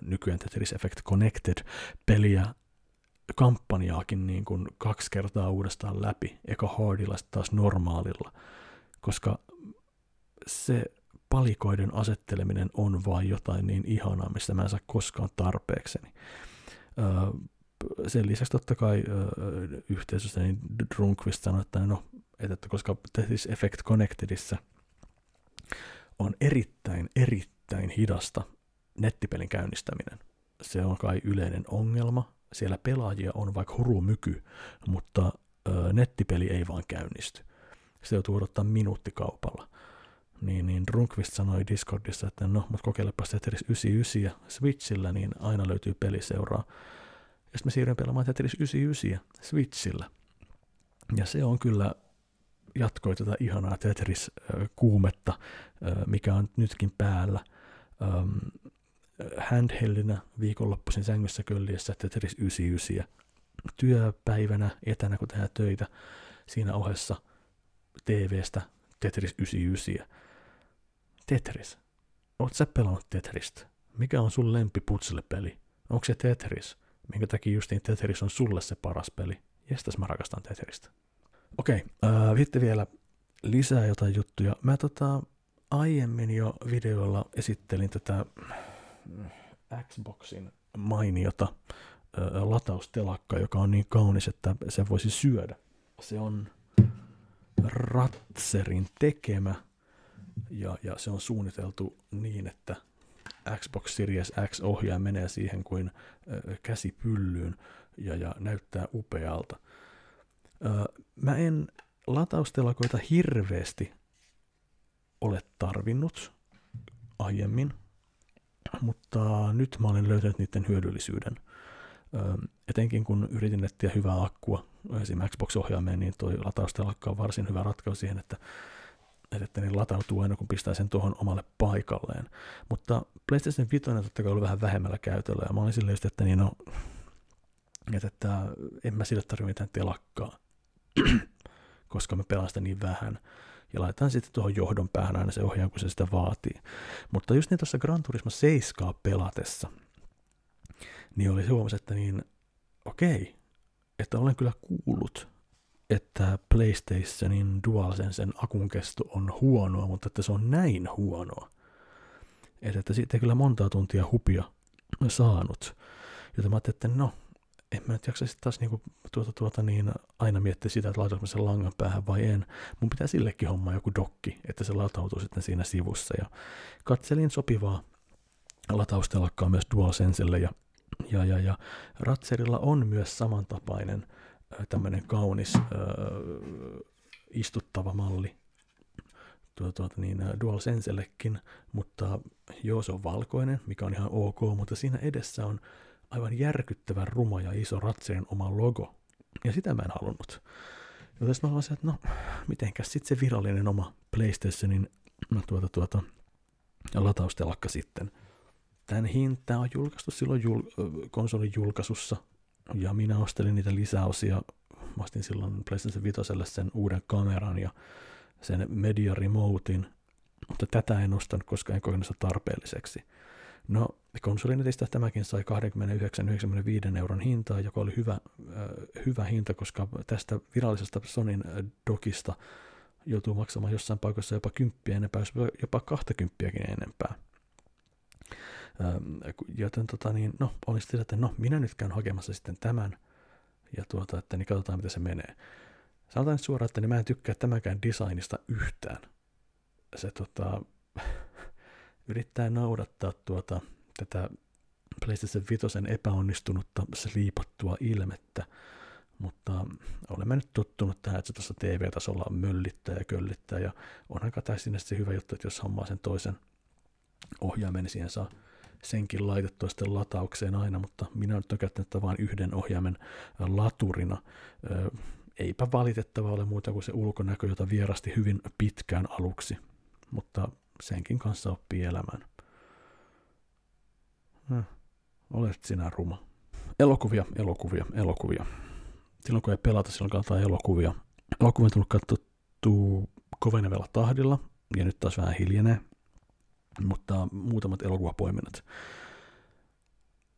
nykyään Tetris Effect Connected peliä kampanjaakin niin kuin kaksi kertaa uudestaan läpi, eka hardilla taas normaalilla, koska se palikoiden asetteleminen on vain jotain niin ihanaa, mistä mä en saa koskaan tarpeekseni. sen lisäksi totta kai yhteisössä niin Drunkvist sanoi, että no, että koska Tetris Effect Connectedissa on erittäin, erittäin hidasta nettipelin käynnistäminen. Se on kai yleinen ongelma, siellä pelaajia on vaikka hurumyky, mutta ö, nettipeli ei vaan käynnisty. Se joutuu odottaa minuuttikaupalla. Niin, niin Runkvist sanoi Discordissa, että no, mutta kokeilepa Tetris 99 ja Switchillä, niin aina löytyy peliseuraa. Ja sitten mä siirryn pelaamaan Tetris 99 Switchillä. Ja se on kyllä jatkoi tätä ihanaa Tetris-kuumetta, mikä on nytkin päällä handheldinä viikonloppuisin sängyssä kölliessä Tetris 99 työpäivänä etänä, kun tehdään töitä siinä ohessa TVstä Tetris 99. Tetris. Oletko sä pelannut Tetristä? Mikä on sun peli? Onko se Tetris? Minkä takia justiin Tetris on sulle se paras peli? Jestas mä rakastan Tetristä. Okei, okay, äh, sitten vielä lisää jotain juttuja. Mä tota, aiemmin jo videolla esittelin tätä Xboxin mainiota lataustelakka, joka on niin kaunis, että se voisi syödä. Se on Ratserin tekemä ja, ja se on suunniteltu niin, että Xbox Series X-ohjaaja menee siihen kuin ö, käsi pyllyyn ja, ja näyttää upealta. Mä en lataustelakoita hirveästi ole tarvinnut aiemmin, mutta nyt mä olen löytänyt niiden hyödyllisyyden. etenkin kun yritin etsiä hyvää akkua esimerkiksi Xbox-ohjaimeen, niin toi lataustelakka on varsin hyvä ratkaisu siihen, että että ne latautuu aina kun pistää sen tuohon omalle paikalleen. Mutta PlayStation 5 on totta kai ollut vähän vähemmällä käytöllä, ja mä olin silleen että niin no, että, että en mä sille tarvitse mitään telakkaa, (clears throat) koska mä pelaan sitä niin vähän. Ja laitetaan sitten tuohon johdon päähän aina se ohjaan, kun se sitä vaatii. Mutta just niin tuossa Gran Turismo 7 pelatessa, niin oli se huomasi, että niin, okei, että olen kyllä kuullut, että PlayStationin DualSensen akun kesto on huonoa, mutta että se on näin huonoa. Että, että siitä ei kyllä montaa tuntia hupia saanut. Joten mä ajattelin, että no, en mä nyt jaksa sitten taas niinku tuota, tuota, niin aina miettiä sitä, että laitanko sen langan päähän vai en. Mun pitää sillekin homma joku dokki, että se latautuu sitten siinä sivussa. Ja katselin sopivaa lataustelakkaa myös DualSenselle ja, ja, ja, ja Ratserilla on myös samantapainen tämmöinen kaunis äh, istuttava malli tuota, tuota, niin, DualSensellekin, mutta joo, se on valkoinen, mikä on ihan ok, mutta siinä edessä on aivan järkyttävän ruma ja iso Ratserin oma logo. Ja sitä mä en halunnut. Joten mä olisin, että no, mitenkäs sitten se virallinen oma PlayStationin no, tuota, tuota, lataustelakka sitten. Tämän hinta on julkaistu silloin jul- konsolin julkaisussa, ja minä ostelin niitä lisäosia. Mä ostin silloin PlayStation 5 sen uuden kameran ja sen media remotein, mutta tätä en ostanut, koska en kokenut sitä tarpeelliseksi. No, konsolinetistä tämäkin sai 29,95 euron hintaa, joka oli hyvä, äh, hyvä hinta, koska tästä virallisesta Sonin äh, dokista joutuu maksamaan jossain paikassa jopa kymppiä enempää, jopa 20 enempää. Ähm, joten tota, niin, no, olin sitten, että no, minä nyt käyn hakemassa sitten tämän, ja tuota, että niin katsotaan, miten se menee. Sanotaan nyt suoraan, että niin mä en tykkää tämänkään designista yhtään. Se tota, yrittää noudattaa tuota, tätä PlayStation 5 epäonnistunutta sliipattua ilmettä, mutta olemme nyt tottunut tähän, että se tuossa TV-tasolla möllittää ja köllittää, ja onhan kai sinne se hyvä juttu, että jos hommaa sen toisen ohjaimen, niin siihen saa senkin laitettua sitten lataukseen aina, mutta minä nyt olen käyttänyt vain yhden ohjaimen laturina. Eipä valitettava ole muuta kuin se ulkonäkö, jota vierasti hyvin pitkään aluksi, mutta senkin kanssa oppii elämään. Hm. Olet sinä ruma. Elokuvia, elokuvia, elokuvia. Silloin kun ei pelata, silloin katsotaan elokuvia. Elokuvia on tullut katsottua kovenevella tahdilla, ja nyt taas vähän hiljenee mutta muutamat elokuvapoiminnat.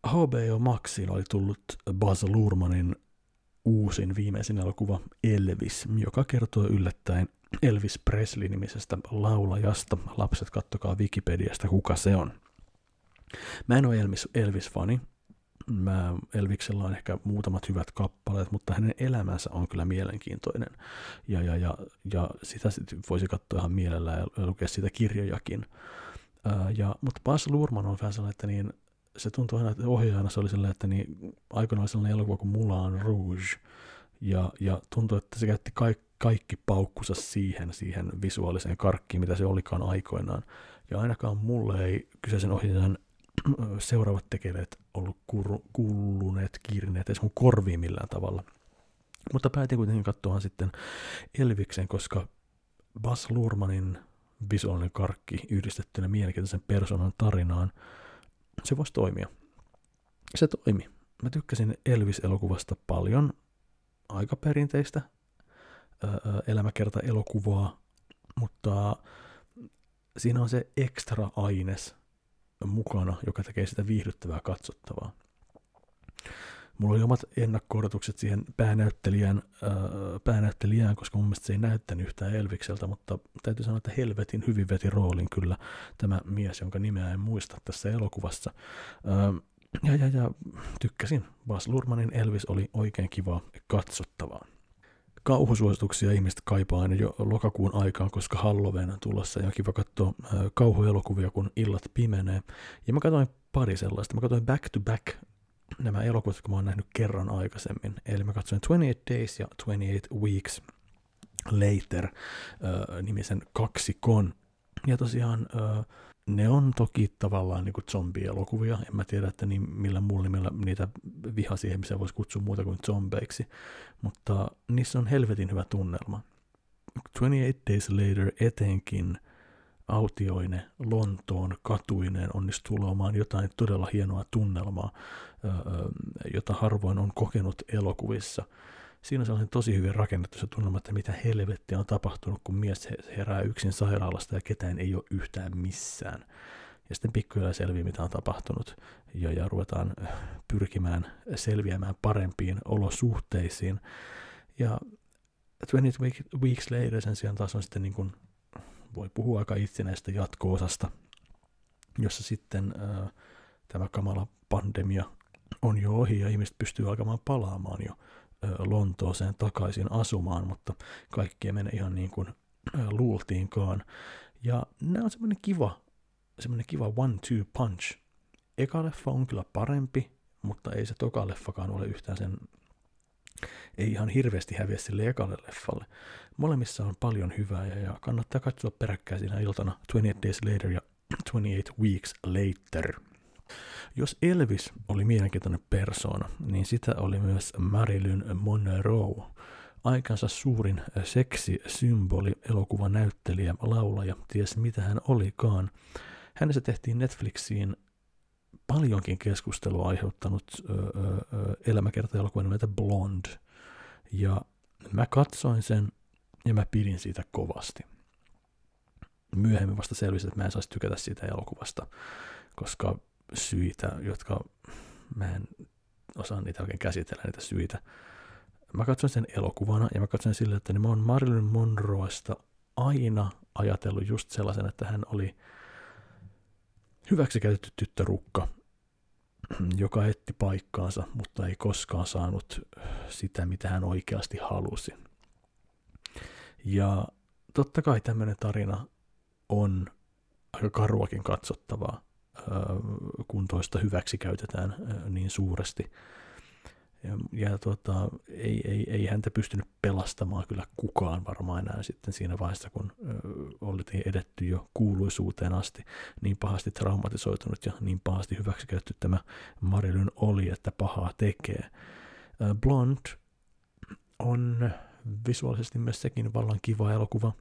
HBO Maxiin oli tullut Baz Luhrmannin uusin viimeisin elokuva Elvis, joka kertoo yllättäen Elvis Presley-nimisestä laulajasta. Lapset, kattokaa Wikipediasta, kuka se on. Mä en ole Elvis, Elvis-fani. Mä, Elviksellä on ehkä muutamat hyvät kappaleet, mutta hänen elämänsä on kyllä mielenkiintoinen. Ja, ja, ja, ja sitä voisi katsoa ihan mielellään ja lukea sitä kirjojakin. Ja, mutta Bas Luhrmann on vähän sellainen, että niin, se tuntuu aina, että ohjaajana se oli sellainen, että niin, aikoinaan sellainen elokuva kuin Mulan Rouge, ja, ja tuntuu, että se käytti kaikki, kaikki paukkunsa siihen, siihen visuaaliseen karkkiin, mitä se olikaan aikoinaan. Ja ainakaan mulle ei kyseisen ohjaajan seuraavat tekeleet ollut kur, kuuluneet, kiirineet edes mun korviin millään tavalla. Mutta päätin kuitenkin katsoa sitten Elviksen, koska Bas Luhrmannin visuaalinen karkki yhdistettynä mielenkiintoisen persoonan tarinaan, se voisi toimia. Se toimi. Mä tykkäsin Elvis-elokuvasta paljon, aika perinteistä elämäkerta-elokuvaa, mutta siinä on se ekstra aines mukana, joka tekee sitä viihdyttävää katsottavaa. Mulla oli omat ennakko siihen päänäyttelijän, äh, päänäyttelijään, koska mun mielestä se ei näyttänyt yhtään Elvikseltä, mutta täytyy sanoa, että helvetin hyvin veti roolin kyllä tämä mies, jonka nimeä en muista tässä elokuvassa. Ja, ja, ja tykkäsin. Bas Lurmanin Elvis oli oikein kiva katsottavaa. Kauhusuosituksia ihmiset kaipaa aina jo lokakuun aikaan, koska Halloween on tulossa ja on kiva katsoa äh, kauhuelokuvia, kun illat pimenee. Ja mä katsoin pari sellaista. Mä katsoin Back to Back nämä elokuvat, kun mä oon nähnyt kerran aikaisemmin. Eli mä katsoin 28 Days ja 28 Weeks Later äh, nimisen kaksikon. Ja tosiaan äh, ne on toki tavallaan niin kuin zombielokuvia. En mä tiedä, että niin, millä muulla nimellä niitä vihaisia ihmisiä voisi kutsua muuta kuin zombeiksi. Mutta niissä on helvetin hyvä tunnelma. 28 Days Later etenkin autioine Lontoon katuineen onnistui luomaan jotain todella hienoa tunnelmaa, jota harvoin on kokenut elokuvissa. Siinä on sellainen tosi hyvin rakennettu se tunnelma, että mitä helvettiä on tapahtunut, kun mies herää yksin sairaalasta ja ketään ei ole yhtään missään. Ja sitten pikkuhiljaa selviää, mitä on tapahtunut, ja, ja ruvetaan pyrkimään selviämään parempiin olosuhteisiin. Ja 20 Weeks Later sen sijaan taas on sitten niin kuin voi puhua aika itsenäistä jatko-osasta, jossa sitten ää, tämä kamala pandemia on jo ohi ja ihmiset pystyy alkamaan palaamaan jo Lontooseen takaisin asumaan, mutta kaikki ei mene ihan niin kuin luultiinkaan. Ja nämä on semmoinen kiva, semmoinen kiva one-two punch. Eka leffa on kyllä parempi, mutta ei se toka leffakaan ole yhtään sen ei ihan hirveästi häviä sille ekalle leffalle. Molemmissa on paljon hyvää ja, ja kannattaa katsoa peräkkäisinä iltana 28 Days Later ja 28 Weeks Later. Jos Elvis oli mielenkiintoinen persoona, niin sitä oli myös Marilyn Monroe. Aikansa suurin seksisymboli, elokuvan näyttelijä, laulaja, ties mitä hän olikaan. Hänessä tehtiin Netflixiin paljonkin keskustelua aiheuttanut elämäkerta-elokuva nimeltä Blonde. Ja mä katsoin sen ja mä pidin siitä kovasti. Myöhemmin vasta selvisi, että mä en saisi tykätä siitä elokuvasta, koska syitä, jotka mä en osaa niitä oikein käsitellä, niitä syitä. Mä katsoin sen elokuvana ja mä katsoin sille, että mä oon Marilyn Monroesta aina ajatellut just sellaisen, että hän oli hyväksikäytetty tyttörukka, joka etti paikkaansa, mutta ei koskaan saanut sitä, mitä hän oikeasti halusi. Ja totta kai tämmöinen tarina on aika karuakin katsottavaa, kun toista hyväksi käytetään niin suuresti. Ja, ja tota, ei, ei, ei häntä pystynyt pelastamaan kyllä kukaan varmaan enää sitten siinä vaiheessa, kun oltiin edetty jo kuuluisuuteen asti. Niin pahasti traumatisoitunut ja niin pahasti hyväksikäytetty tämä Marilyn oli, että pahaa tekee. Blonde on visuaalisesti myös sekin vallan kiva elokuva.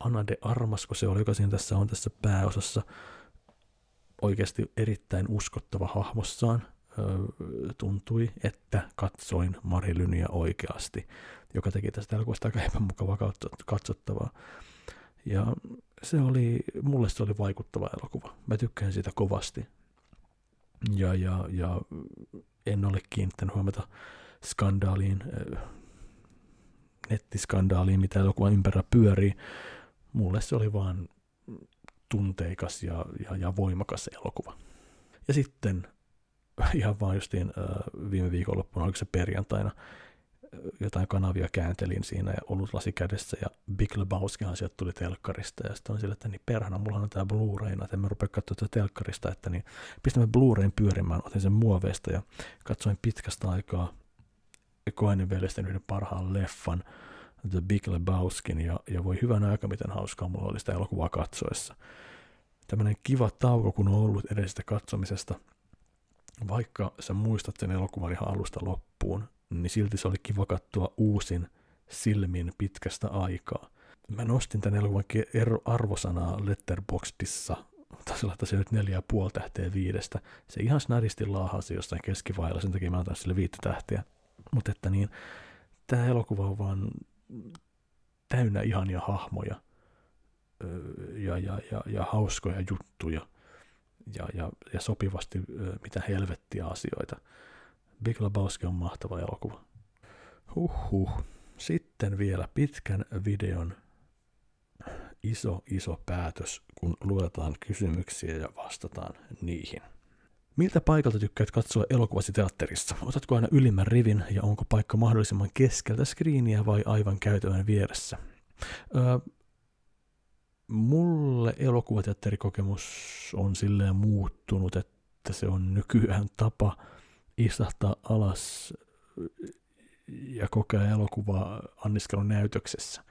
Anna de Armas, kun se oli, joka siinä tässä on tässä pääosassa, oikeasti erittäin uskottava hahmossaan tuntui, että katsoin Marilynia oikeasti, joka teki tästä elokuvasta aika epämukavaa katsottavaa. Ja se oli, mulle se oli vaikuttava elokuva. Mä tykkään siitä kovasti. Ja, ja, ja en ole kiinnittänyt huomiota skandaaliin, nettiskandaaliin, mitä elokuvan ympärillä pyörii. Mulle se oli vaan tunteikas ja, ja, ja voimakas elokuva. Ja sitten (laughs) ihan vaan justiin viime viikonloppuna, oliko se perjantaina, jotain kanavia kääntelin siinä ja ollut lasi kädessä ja Big Lebowskihan sieltä tuli telkkarista ja sitten on sillä, että niin perhana, mulla on tämä Blu-rayna, että en mä rupea katsoa tätä telkkarista, että niin pistämme Blu-rayn pyörimään, otin sen muoveista ja katsoin pitkästä aikaa Koenin veljesten yhden parhaan leffan, The Big Lebowskin ja, ja voi hyvän aika, miten hauskaa mulla oli sitä elokuvaa katsoessa. Tämmöinen kiva tauko, kun on ollut edellisestä katsomisesta – vaikka sä muistat sen elokuvan ihan alusta loppuun, niin silti se oli kiva katsoa uusin silmin pitkästä aikaa. Mä nostin tämän elokuvan arvosanaa Letterboxdissa, taisi olla se nyt neljä ja puoli tähteä viidestä. Se ihan snadisti laahasi jossain keskivaiheella, sen takia mä antan sille viittä tähteä. Mutta että niin, tämä elokuva on vaan täynnä ihania hahmoja ja, ja, ja, ja hauskoja juttuja – ja, ja, ja sopivasti mitä helvettiä asioita. Big Lebowski on mahtava elokuva. Huhhuh. Sitten vielä pitkän videon iso, iso päätös, kun luetaan kysymyksiä ja vastataan niihin. Miltä paikalta tykkäät katsoa elokuvasi teatterissa? Otatko aina ylimmän rivin ja onko paikka mahdollisimman keskeltä skriiniä vai aivan käytävän vieressä? Öö, mulle elokuvateatterikokemus on silleen muuttunut, että se on nykyään tapa istahtaa alas ja kokea elokuvaa anniskelun näytöksessä.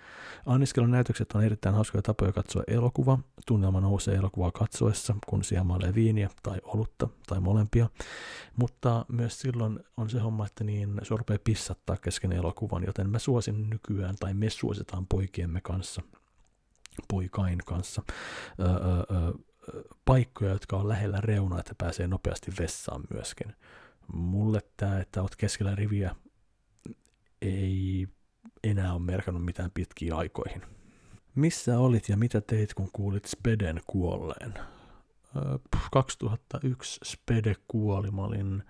Anniskelun näytökset on erittäin hauskoja tapoja katsoa elokuva. Tunnelma nousee elokuvaa katsoessa, kun siemailee viiniä tai olutta tai molempia. Mutta myös silloin on se homma, että niin se pissattaa kesken elokuvan, joten mä suosin nykyään, tai me suositaan poikiemme kanssa, poikain kanssa, öö, öö, paikkoja, jotka on lähellä reunaa, että pääsee nopeasti vessaan myöskin. Mulle tämä, että oot keskellä riviä, ei enää ole merkannut mitään pitkiä aikoihin. Missä olit ja mitä teit, kun kuulit Speden kuolleen? 2001 Spede kuoli. Mä olin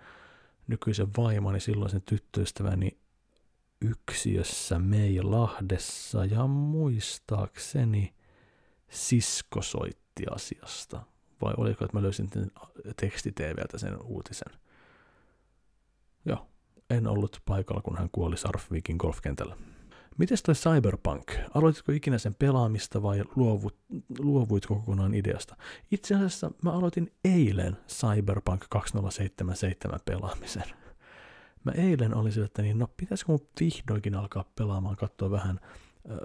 nykyisen vaimoni, silloisen tyttöystäväni yksiössä Meilahdessa ja muistaakseni sisko soitti asiasta. Vai oliko, että mä löysin tekstiteeveltä sen uutisen? En ollut paikalla, kun hän kuoli Sarfvikin golfkentällä. Mites toi Cyberpunk? Aloititko ikinä sen pelaamista vai luovut, luovuitko kokonaan ideasta? Itse asiassa mä aloitin eilen Cyberpunk 2077 pelaamisen. Mä eilen olin sillä, että niin, no pitäisikö mun vihdoinkin alkaa pelaamaan, katsoa vähän, äh,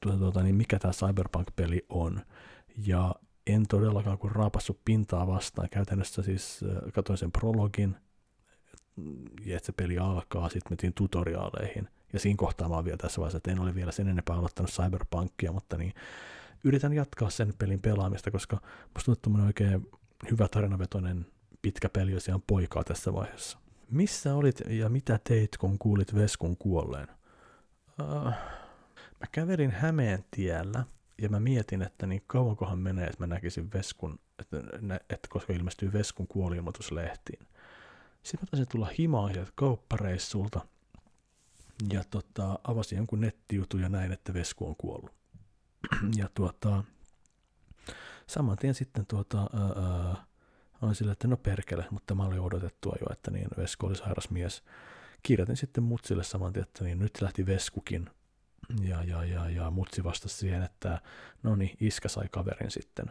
tuota, tuota, niin mikä tämä Cyberpunk-peli on. Ja en todellakaan kun raapassut pintaa vastaan. Käytännössä siis äh, katsoin sen prologin, ja että se peli alkaa, sitten metin tutoriaaleihin. Ja siinä kohtaa mä oon vielä tässä vaiheessa, että en ole vielä sen enempää aloittanut Cyberpunkia, mutta niin yritän jatkaa sen pelin pelaamista, koska musta tuntuu, että oikein hyvä tarinavetoinen pitkä peli, jos ihan poikaa tässä vaiheessa. Missä olit ja mitä teit, kun kuulit Veskun kuolleen? Uh, mä kävelin Hämeen tiellä ja mä mietin, että niin kauankohan menee, että mä näkisin Veskun, että, että koska ilmestyy Veskun kuoliilmoitus lehtiin. Sitten mä taisin tulla himaiset kauppareissulta ja tota, avasin jonkun nettijutun ja näin, että Vesku on kuollut. (clears throat) ja tuota, saman tien sitten tuota, ää, olin sillä, että no perkele, mutta mä olin odotettua jo, että niin Vesku oli sairas mies. Kirjoitin sitten Mutsille saman tien, että niin nyt lähti Veskukin. Ja, ja, ja, ja Mutsi vastasi siihen, että no niin, iskä sai kaverin sitten.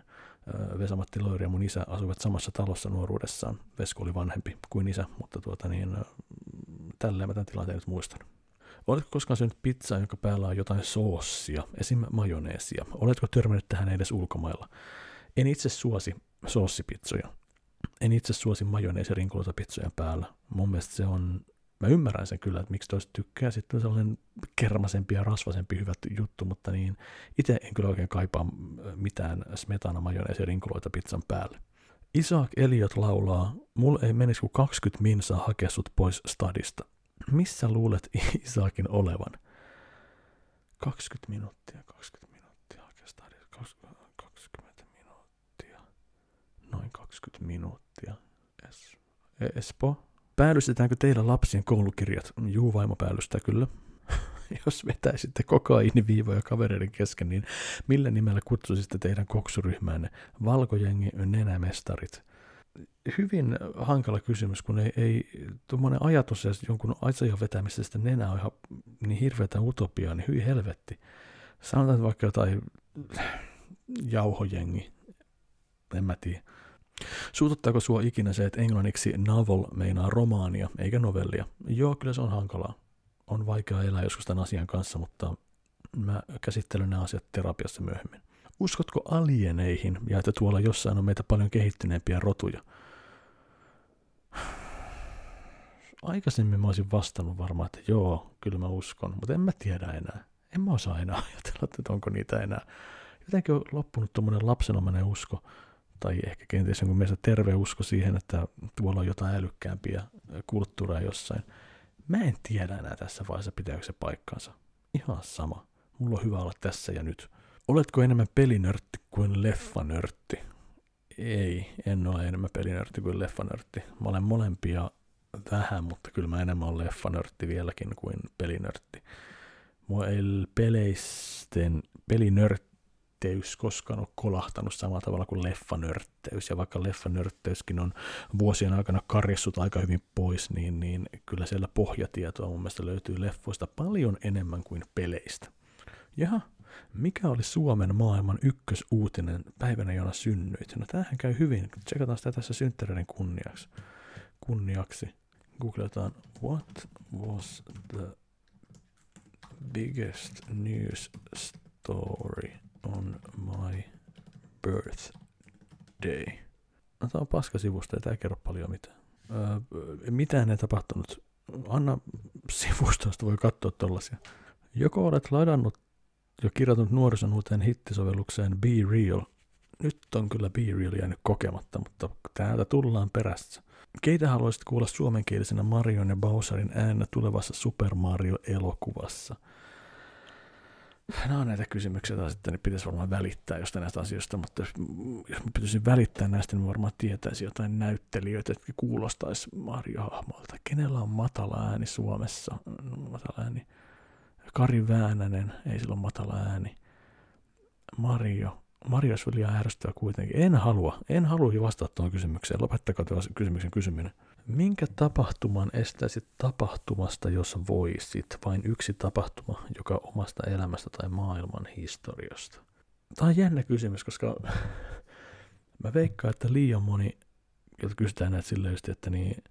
Vesamatti Loiri ja mun isä asuivat samassa talossa nuoruudessaan. Vesku oli vanhempi kuin isä, mutta tuota niin, tälleen mä tämän tilanteen nyt muistan. Oletko koskaan syönyt pizzaa, jonka päällä on jotain soossia, esim. majoneesia? Oletko törmännyt tähän edes ulkomailla? En itse suosi soossipizzoja. En itse suosi majoneesirinkuluita pizzojen päällä. Mun mielestä se on, mä ymmärrän sen kyllä, että miksi toiset tykkää. Sitten on sellainen kermasempi ja rasvasempi hyvä juttu, mutta niin itse en kyllä oikein kaipaa mitään smetana majoneesirinkuluita pizzan päälle. Isaac Eliot laulaa, mulla ei menisi kuin 20 minsaa hakea sut pois stadista missä luulet (laughs) Isaakin olevan? 20 minuuttia, 20 minuuttia oikeastaan, 20 minuuttia, noin 20 minuuttia. Es, Espo. Päällystetäänkö teillä lapsien koulukirjat? Juu, vaimo päällystää kyllä. (laughs) Jos vetäisitte viivoja kavereiden kesken, niin millä nimellä kutsuisitte teidän koksuryhmäänne? Valkojengi, nenämestarit – hyvin hankala kysymys, kun ei, ei tuommoinen ajatus ja jonkun ajajan vetämisestä nenää on ihan niin hirveätä utopiaa, niin hyvin helvetti. Sanotaan vaikka jotain jauhojengi, en mä tiedä. Suututtaako sua ikinä se, että englanniksi novel meinaa romaania eikä novellia? Joo, kyllä se on hankalaa. On vaikea elää joskus tämän asian kanssa, mutta mä käsittelen nämä asiat terapiassa myöhemmin. Uskotko alieneihin ja että tuolla jossain on meitä paljon kehittyneempiä rotuja? Aikaisemmin mä olisin vastannut varmaan, että joo, kyllä mä uskon, mutta en mä tiedä enää. En mä osaa enää (laughs) ajatella, että onko niitä enää. Jotenkin on loppunut tuommoinen lapsenomainen usko, tai ehkä kenties jonkun mielestä terve usko siihen, että tuolla on jotain älykkäämpiä kulttuureja jossain. Mä en tiedä enää tässä vaiheessa, pitääkö se paikkansa. Ihan sama. Mulla on hyvä olla tässä ja nyt. Oletko enemmän pelinörtti kuin leffanörtti? Ei, en ole enemmän pelinörtti kuin leffanörtti. Mä olen molempia vähän, mutta kyllä mä enemmän olen leffanörtti vieläkin kuin pelinörtti. Mua ei peleisten, pelinörtteys koskaan ole kolahtanut samalla tavalla kuin leffanörtteys. Ja vaikka leffanörtteyskin on vuosien aikana karjessut aika hyvin pois, niin, niin kyllä siellä pohjatietoa mun mielestä löytyy leffoista paljon enemmän kuin peleistä. Jaha, mikä oli Suomen maailman ykkösuutinen päivänä, jona synnyit? No tämähän käy hyvin. Tsekataan sitä tässä synttäreiden kunniaksi. kunniaksi. Googletaan What was the biggest news story on my birthday. No, tämä on paskasivusta ja tämä ei kerro paljon mitään. Öö, mitään ei tapahtunut. Anna sivustosta voi katsoa tollasia. Joko olet ladannut ja kirjoitunut nuorison uuteen hittisovellukseen Be Real. Nyt on kyllä Be Real jäänyt kokematta, mutta täältä tullaan perässä. Keitä haluaisit kuulla suomenkielisenä Marion ja Bowserin äänä tulevassa Super Mario-elokuvassa? Nämä on näitä kysymyksiä, joita sitten niin pitäisi varmaan välittää jostain näistä asioista, mutta jos, mä pitäisin välittää näistä, niin varmaan tietäisi jotain näyttelijöitä, jotka kuulostaisi Mario-hahmolta. Kenellä on matala ääni Suomessa? Matala ääni. Kari Väänänen, ei sillä ole matala ääni. Mario. Mario olisi vielä ärsyttävä kuitenkin. En halua, en halua vastata tuohon kysymykseen. Lopettakaa tuon kysymyksen kysyminen. Minkä tapahtuman estäisit tapahtumasta, jos voisit? Vain yksi tapahtuma, joka omasta elämästä tai maailman historiasta. Tämä on jännä kysymys, koska (laughs) mä veikkaan, että liian moni, jotka kysytään näitä silleen just, että niin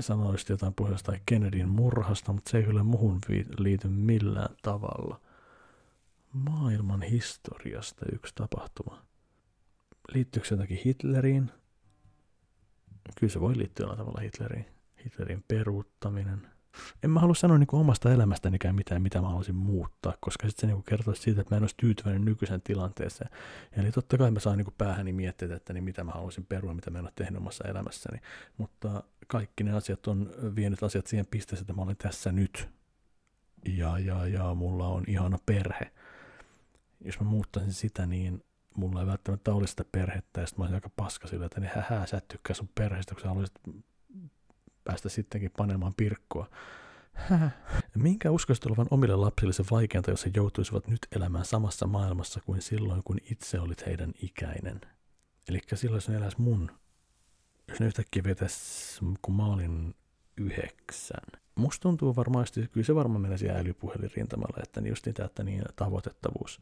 sanoisi jotain puheesta Kennedyn murhasta, mutta se ei kyllä muhun liity millään tavalla. Maailman historiasta yksi tapahtuma. Liittyykö se jotakin Hitleriin? Kyllä se voi liittyä jollain tavalla Hitleriin. Hitlerin peruuttaminen. En mä halua sanoa niin kuin omasta elämästänikään mitään, mitä mä haluaisin muuttaa, koska sitten se niin kertoisi siitä, että mä en olisi tyytyväinen nykyisen tilanteeseen. Eli totta kai mä saan niin päähäni miettiä, että niin mitä mä haluaisin perua, mitä mä en ole tehnyt omassa elämässäni. Mutta kaikki ne asiat on vienyt asiat siihen pisteeseen, että mä olen tässä nyt. Ja, ja, ja mulla on ihana perhe. Jos mä muuttaisin sitä, niin mulla ei välttämättä olisi sitä perhettä, ja sitten mä olisin aika paska sillä, että niin hähää, sä et tykkää sun perheestä, kun sä haluaisit päästä sittenkin panemaan pirkkoa. Minkä uskoisit olevan omille lapsille se vaikeinta, jos he joutuisivat nyt elämään samassa maailmassa kuin silloin, kun itse olit heidän ikäinen? Eli silloin, jos ne eläisi mun, jos ne yhtäkkiä vetäisi, kun mä olin yhdeksän. Musta tuntuu varmaan, että kyllä se varmaan menee siellä älypuhelin rintamalla, että niin just niitä, että niin tavoitettavuus.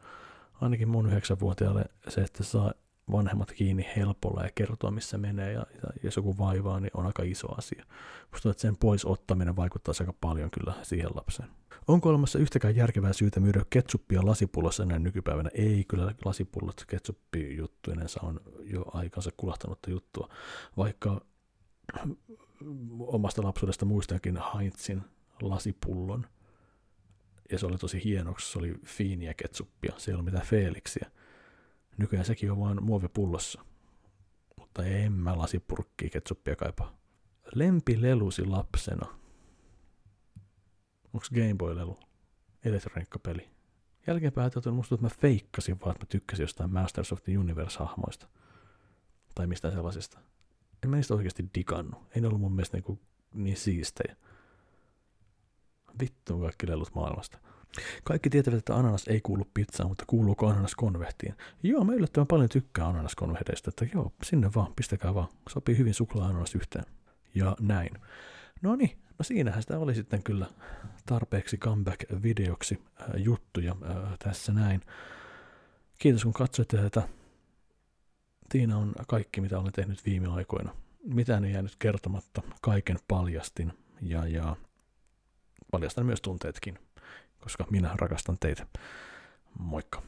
Ainakin mun yhdeksänvuotiaalle se, että saa vanhemmat kiinni helpolla ja kertoa, missä menee, ja, ja jos joku vaivaa, niin on aika iso asia. Musta että sen pois ottaminen vaikuttaa aika paljon kyllä siihen lapseen. Onko olemassa yhtäkään järkevää syytä myydä ketsuppia lasipullossa näin nykypäivänä? Ei, kyllä lasipullot ketsuppijuttuinensa on jo aikansa kulahtanutta juttua, vaikka omasta lapsuudesta muistankin Heinzin lasipullon, ja se oli tosi hienoksi, se oli fiiniä ketsuppia, se ei ollut mitään Felixiä. Nykyään sekin on vain muovipullossa. Mutta en mä lasipurkkiä ketsuppia kaipaa. Lempilelusi lapsena. Onks Gameboy-lelu? Elektroniikkapeli. Jälkeenpäin ajateltu, musta että mä feikkasin vaan, että mä tykkäsin jostain Masters of the Universe-hahmoista. Tai mistä sellaisista. En mä niistä oikeasti digannut. Ei ne ollut mun mielestä niin, niin siistejä. Vittu kaikki lelut maailmasta. Kaikki tietävät, että ananas ei kuulu pizzaan, mutta kuuluuko ananas konvehtiin? Joo, mä yllättävän paljon tykkään ananaskonvehdeista, että joo, sinne vaan, pistäkää vaan. Sopii hyvin suklaa-ananas yhteen. Ja näin. No niin, no siinähän sitä oli sitten kyllä tarpeeksi comeback-videoksi äh, juttuja äh, tässä näin. Kiitos kun katsoitte tätä. Siinä on kaikki, mitä olen tehnyt viime aikoina. Mitään ei jäänyt kertomatta, kaiken paljastin ja, ja paljastan myös tunteetkin koska minä rakastan teitä. Moikka!